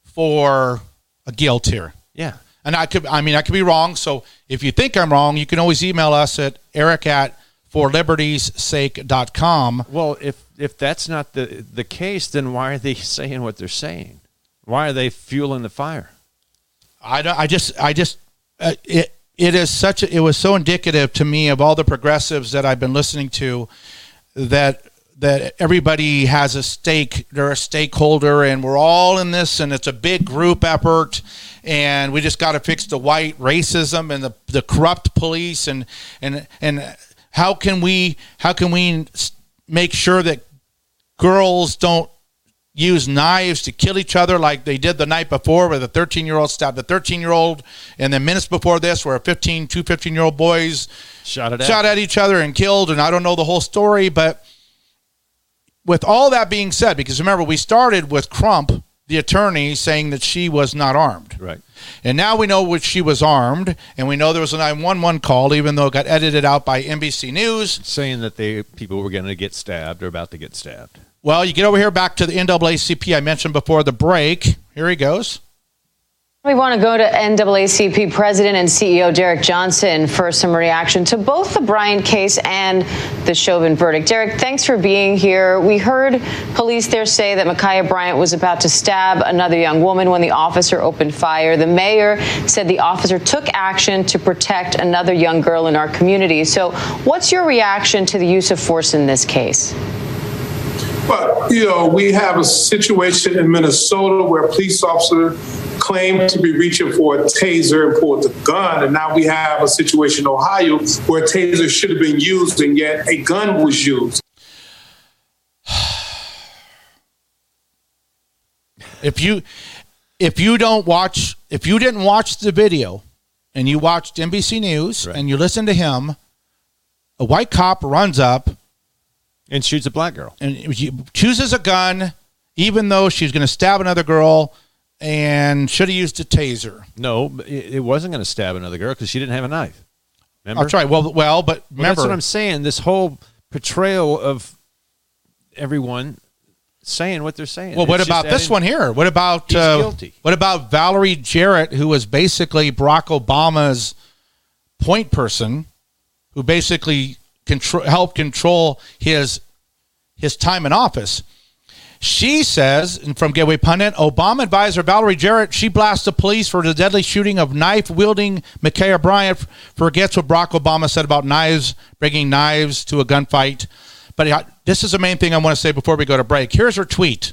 for a guilt here. Yeah. And I could I mean I could be wrong. So if you think I'm wrong, you can always email us at eric at for libertiessake.com. Well, if if that's not the the case, then why are they saying what they're saying? Why are they fueling the fire? I don't, I just I just uh, it it is such a, it was so indicative to me of all the progressives that I've been listening to that that everybody has a stake they're a stakeholder and we're all in this and it's a big group effort and we just got to fix the white racism and the the corrupt police and and and how can we how can we make sure that girls don't use knives to kill each other like they did the night before where the 13 year old stabbed the 13 year old and then minutes before this where 15 two 15 year old boys Shot shot at each other and killed and i don't know the whole story but with all that being said because remember we started with crump the attorney saying that she was not armed Right. and now we know which she was armed and we know there was a 911 call even though it got edited out by nbc news Saying that they people were going to get stabbed or about to get stabbed. well you get over here back to the naacp i mentioned before the break here he goes We want to go to NAACP President and CEO Derrick Johnson for some reaction to both the Bryant case and the Chauvin verdict. Derrick, thanks for being here. We heard police there say that Ma'Khia Bryant was about to stab another young woman when the officer opened fire. The mayor said the officer took action to protect another young girl in our community. So, what's your reaction to the use of force in this case? But, you know, we have a situation in Minnesota where police officer claimed to be reaching for a taser and pulled the gun. And now we have a situation in Ohio where a taser should have been used and yet a gun was used. if you if you don't watch if you didn't watch the video and you watched NBC News and you listen to him, a white cop runs up and shoots a black girl and he chooses a gun, even though she's going to stab another girl, and should have used a taser. No, it wasn't going to stab another girl because she didn't have a knife. Remember? That's right. Well, well, but Well, that's what I'm saying. This whole portrayal of everyone saying what they're saying. Well, what It's about this adding- one here? What about uh, guilty. what about Valerie Jarrett, who was basically Barack Obama's point person, who basically control, helped control his his time in office? She says, from Gateway Pundit, Obama advisor Valerie Jarrett, she blasts the police for the deadly shooting of knife wielding Ma'Khia Bryant. Forgets what Barack Obama said about knives, bringing knives to a gunfight. But this is the main thing I want to say before we go to break. Here's her tweet.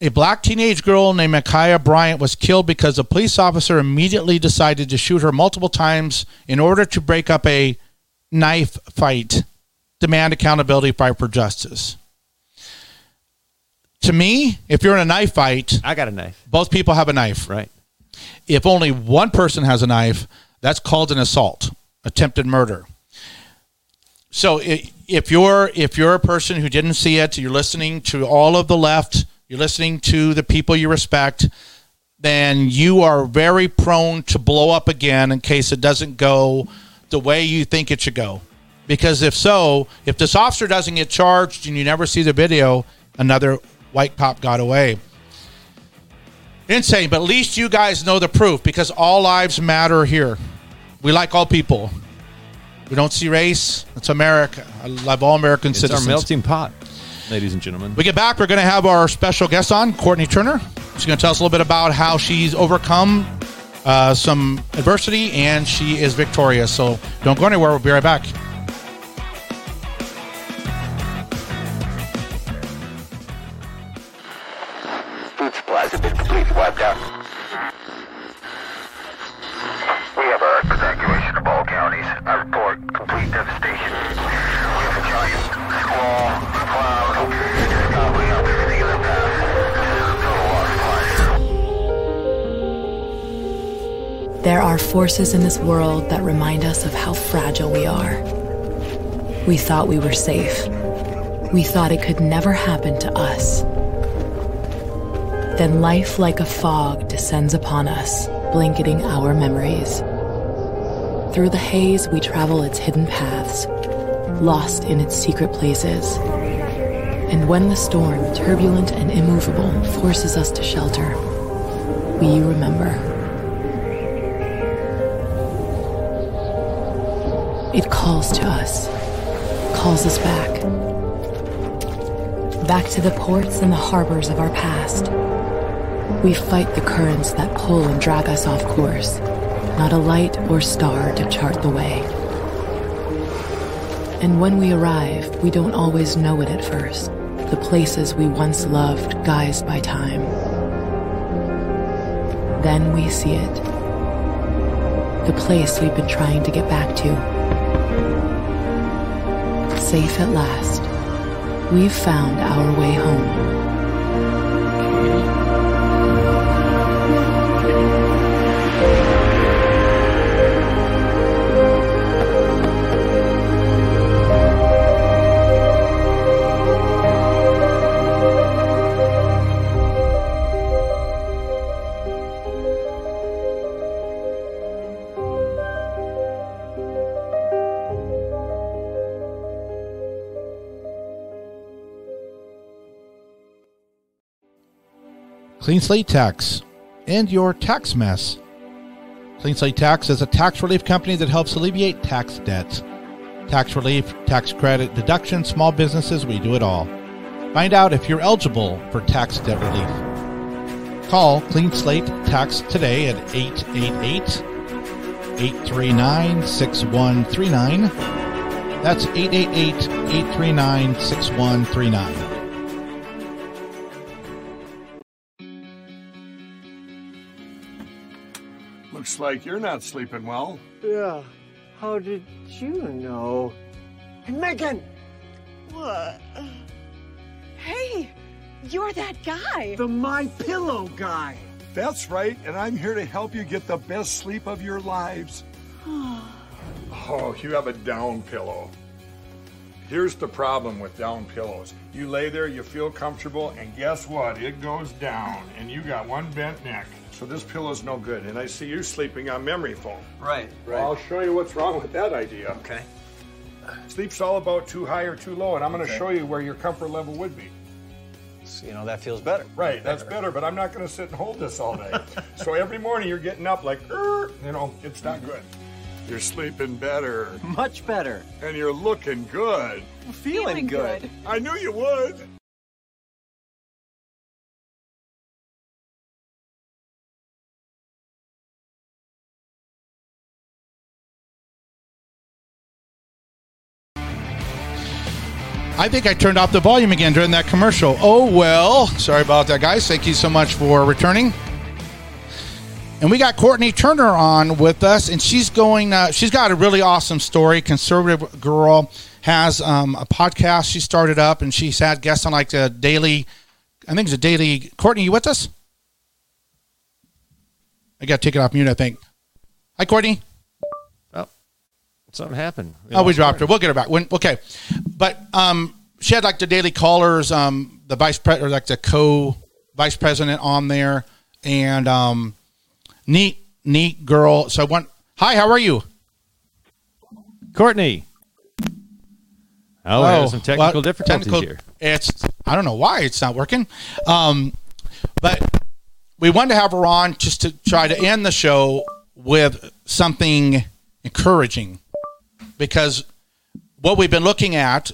A black teenage girl named Ma'Khia Bryant was killed because a police officer immediately decided to shoot her multiple times in order to break up a knife fight. Demand accountability, fight for justice. To me, if you're in a knife fight, I got a knife. Both people have a knife. Right. If only one person has a knife, that's called an assault, attempted murder. So if you're if you're a person who didn't see it, you're listening to all of the left, you're listening to the people you respect, then you are very prone to blow up again in case it doesn't go the way you think it should go. Because if so, if this officer doesn't get charged and you never see the video, another white cop got away. Insane, but at least you guys know the proof because all lives matter here. We like all people. We don't see race. It's America. I love all American It's citizens. our melting pot, ladies and gentlemen. We get back, we're going to have our special guest on, Courtney Turner. She's going to tell us a little bit about how she's overcome uh, some adversity and she is victorious. So don't go anywhere. We'll be right back. There are forces in this world that remind us of how fragile we are. We thought we were safe. We thought it could never happen to us. Then life, like a fog, descends upon us, blanketing our memories. Through the haze, we travel its hidden paths, lost in its secret places. And when the storm, turbulent and immovable, forces us to shelter, we remember. It calls to us, calls us back. Back to the ports and the harbors of our past. We fight the currents that pull and drag us off course, not a light or star to chart the way. And when we arrive, we don't always know it at first. The places we once loved, guised by time. Then we see it. The place we've been trying to get back to. Safe at last. We've found our way home. Clean Slate Tax and your tax mess. Clean Slate Tax is a tax relief company that helps alleviate tax debt. Tax relief, tax credit, deduction, small businesses, we do it all. Find out if you're eligible for tax debt relief. Call Clean Slate Tax today at 888 839 6139. That's 888 839 6139. Looks like you're not sleeping well. Yeah. How did you know? Hey, Megan! What? Hey, you're that guy. The My Pillow guy. That's right, and I'm here to help you get the best sleep of your lives. Oh, you have a down pillow. Here's the problem with down pillows. You lay there, you feel comfortable, and guess what? It goes down, and you got one bent neck. So this pillow's no good. And I see you sleeping on memory foam. Right, right. Well, I'll show you what's wrong with that idea. Okay. Sleep's all about too high or too low, and I'm going to Okay. show you where your comfort level would be. So, you know, that feels better. Right, that's better, but I'm not going to sit and hold this all day. so every morning you're getting up like, "Er," you know, it's not good. You're sleeping better. Much better. And you're looking good. Feeling, Feeling good. good. I knew you would. I think I turned off the volume again during that commercial. Oh, well. Sorry about that, guys. Thank you so much for returning. And we got Courtney Turner on with us, and she's going. Uh, she's got a really awesome story. Conservative girl has um, a podcast she started up, and she's had guests on like a daily. I think it's a daily. Courtney, you with us? I got to take it off mute. I think. Hi, Courtney. Something happened. Oh, we dropped her. We'll get her back. When, okay, but um, she had like the daily callers, um, the vice pre- or like the co vice president on there, and um, neat, neat girl. So I went. Hi, how are you, Courtney? Oh, have some technical well, difficulties technical- here. It's I don't know why it's not working, um, but we wanted to have her on just to try to end the show with something encouraging because what we've been looking at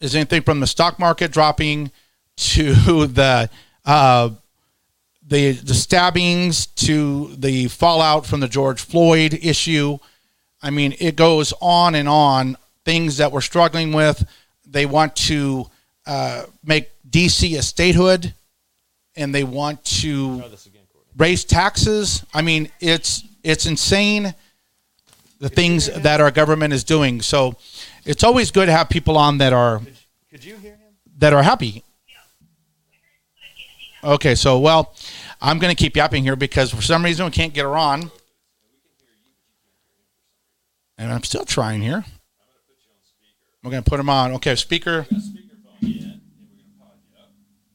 is anything from the stock market dropping to the uh, the the stabbings to the fallout from the George Floyd issue. I mean, it goes on and on. Things that we're struggling with. They want to uh, make DC a statehood, and they want to raise taxes. I mean, it's it's insane the things that our government is doing. So it's always good to have people on that are Could you hear him? that are happy. Okay, so well, I'm going to keep yapping here because for some reason we can't get her on, and I'm still trying here. We're going to put him on. Okay, speaker.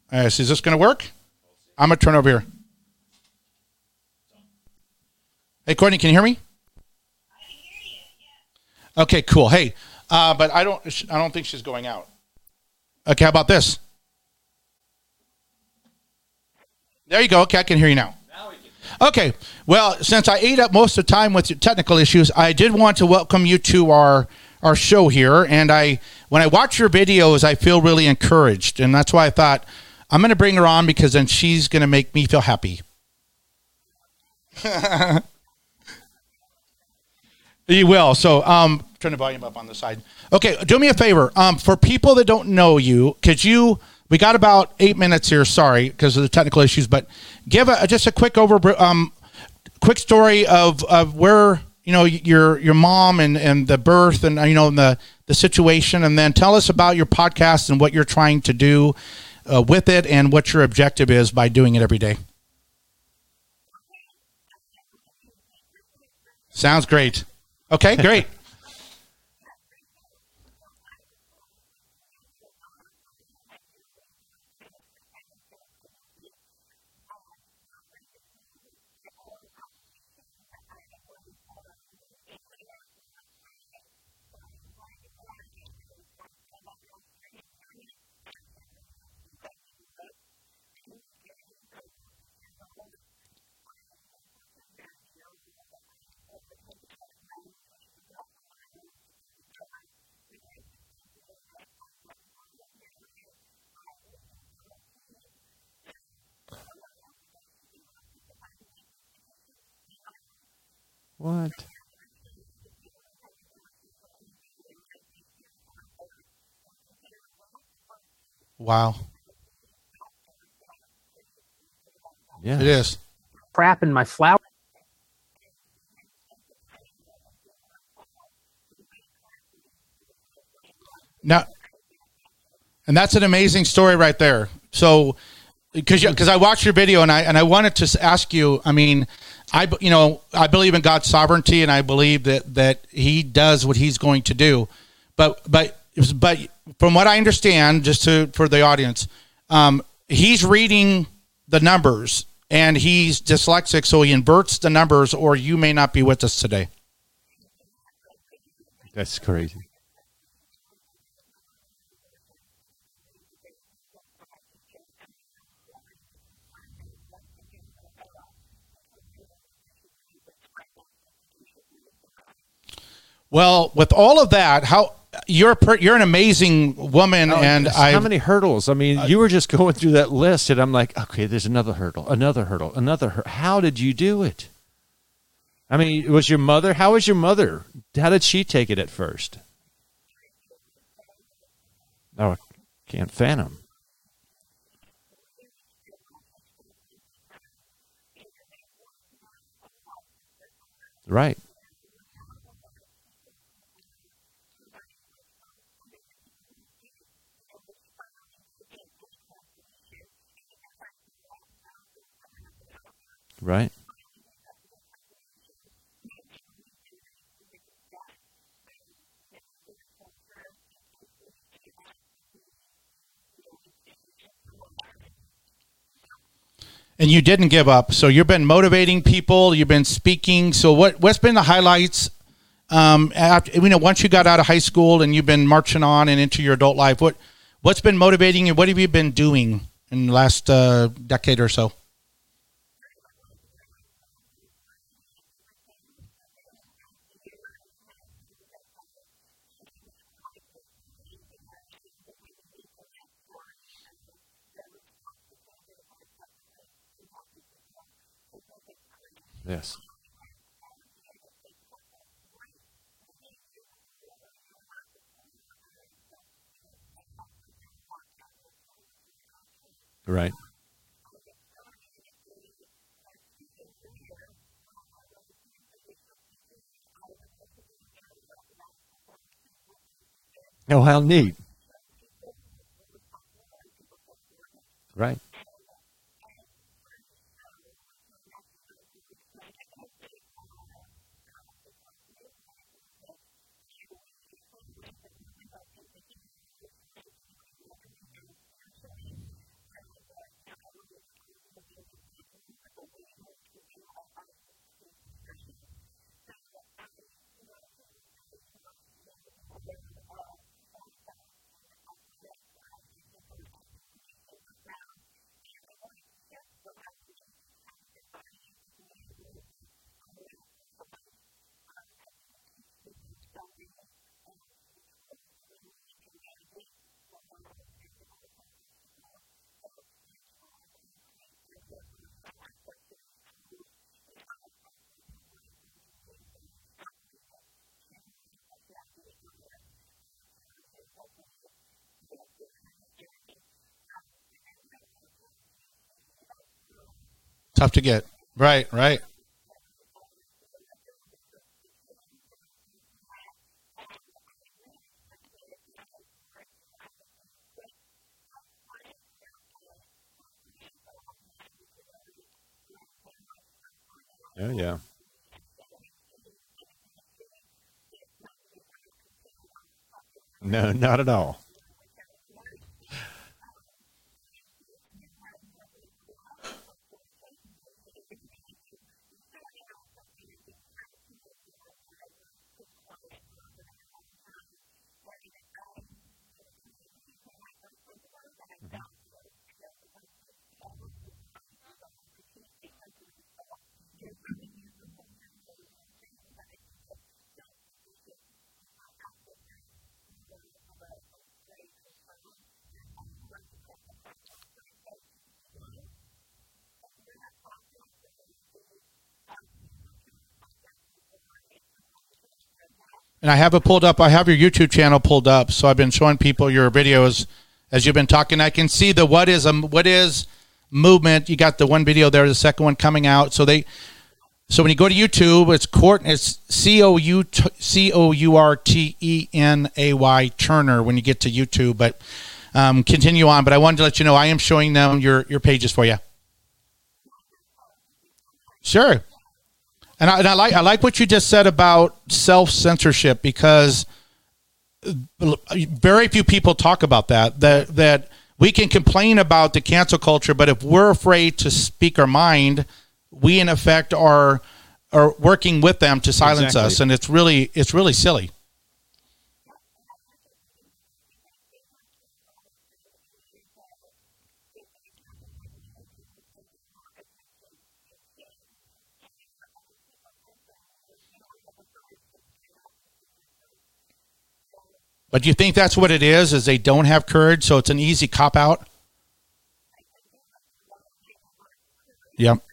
All right, so is this going to work? I'm going to turn over here. Hey, Courtney, can you hear me? Okay, cool. Hey, uh, but I don't. I don't think she's going out. Okay, how about this? There you go. Okay, I can hear you now. Okay, well, since I ate up most of the time with your technical issues, I did want to welcome you to our our show here. And I, when I watch your videos, I feel really encouraged, and that's why I thought I'm going to bring her on because then she's going to make me feel happy. You will. So, um, turn the volume up on the side. Okay, do me a favor. Um, for people that don't know you, could you? We got about eight minutes here. Sorry, because of the technical issues, but give a just a quick over, um, quick story of of where you know your your mom and and the birth and you know the the situation, and then tell us about your podcast and what you're trying to do uh, with it and what your objective is by doing it every day. Sounds great. Okay, great. What? Wow. Yeah. It is. crap in my flower. Now, and that's an amazing story right there. So, because because I watched your video and I and I wanted to ask you. I mean, I you know I believe in God's sovereignty and I believe that that He does what He's going to do. But but but from what I understand, just to for the audience, um, He's reading the numbers and he's dyslexic, so he inverts the numbers, or you may not be with us today. That's crazy. Well, with all of that, how you're per, you're an amazing woman, oh, and Oh, Yes, I how many hurdles? I mean, uh, you were just going through that list, and I'm like, okay, there's another hurdle, another hurdle, another. Hur- How did you do it? I mean, was your mother? How was your mother? How did she take it at first? Oh, I can't fathom. Right. Right. and you didn't give up. So you've been motivating people. You've been speaking. So what what's been the highlights? Um, after, you know, once you got out of high school and you've been marching on and into your adult life, what what's been motivating you? What have you been doing in the last uh, decade or so? Yes. Right. Oh, how neat. Right. Tough to get. Right, right. Yeah, yeah. No, not at all. And I have it pulled up. I have your YouTube channel pulled up, so I've been showing people your videos as you've been talking. I can see the what is a what is movement. You got the one video there, the second one coming out. So they, so when you go to YouTube, it's court. It's C O U C O U R T E N A Y Turner when you get to YouTube. But um, continue on. But I wanted to let you know I am showing them your your pages for you. Sure. And I, and I like I like what you just said about self censorship because very few people talk about that. That that we can complain about the cancel culture, but if we're afraid to speak our mind, we in effect are are working with them to silence Exactly. us, and it's really it's really silly. But you think that's what it is? Is they don't have courage, so it's an easy cop out? Yep.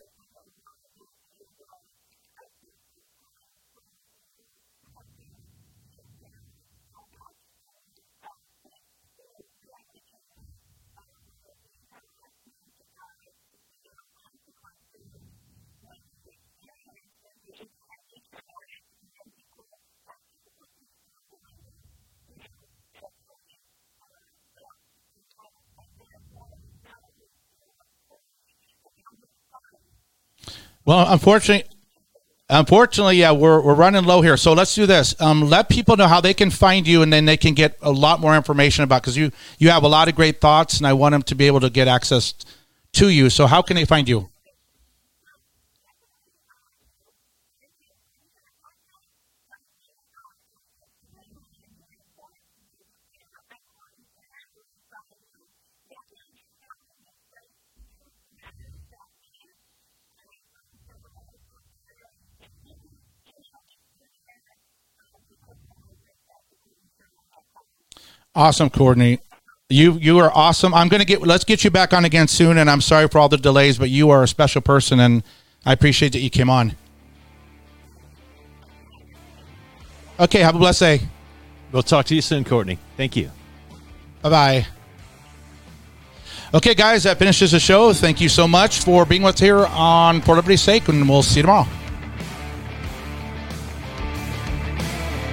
Well, unfortunately, unfortunately, yeah, we're we're running low here. So let's do this. Um, let people know how they can find you, and then they can get a lot more information about because you you have a lot of great thoughts, and I want them to be able to get access to you. So how can they find you? Awesome, Courtenay. You you are awesome. I'm gonna get let's get you back on again soon. And I'm sorry for all the delays, but you are a special person, and I appreciate that you came on. Okay, have a blessed day. We'll talk to you soon, Courtenay. Thank you. Bye bye. Okay, guys, that finishes the show. Thank you so much for being with us here on Port Liberty's Sake, and we'll see you tomorrow.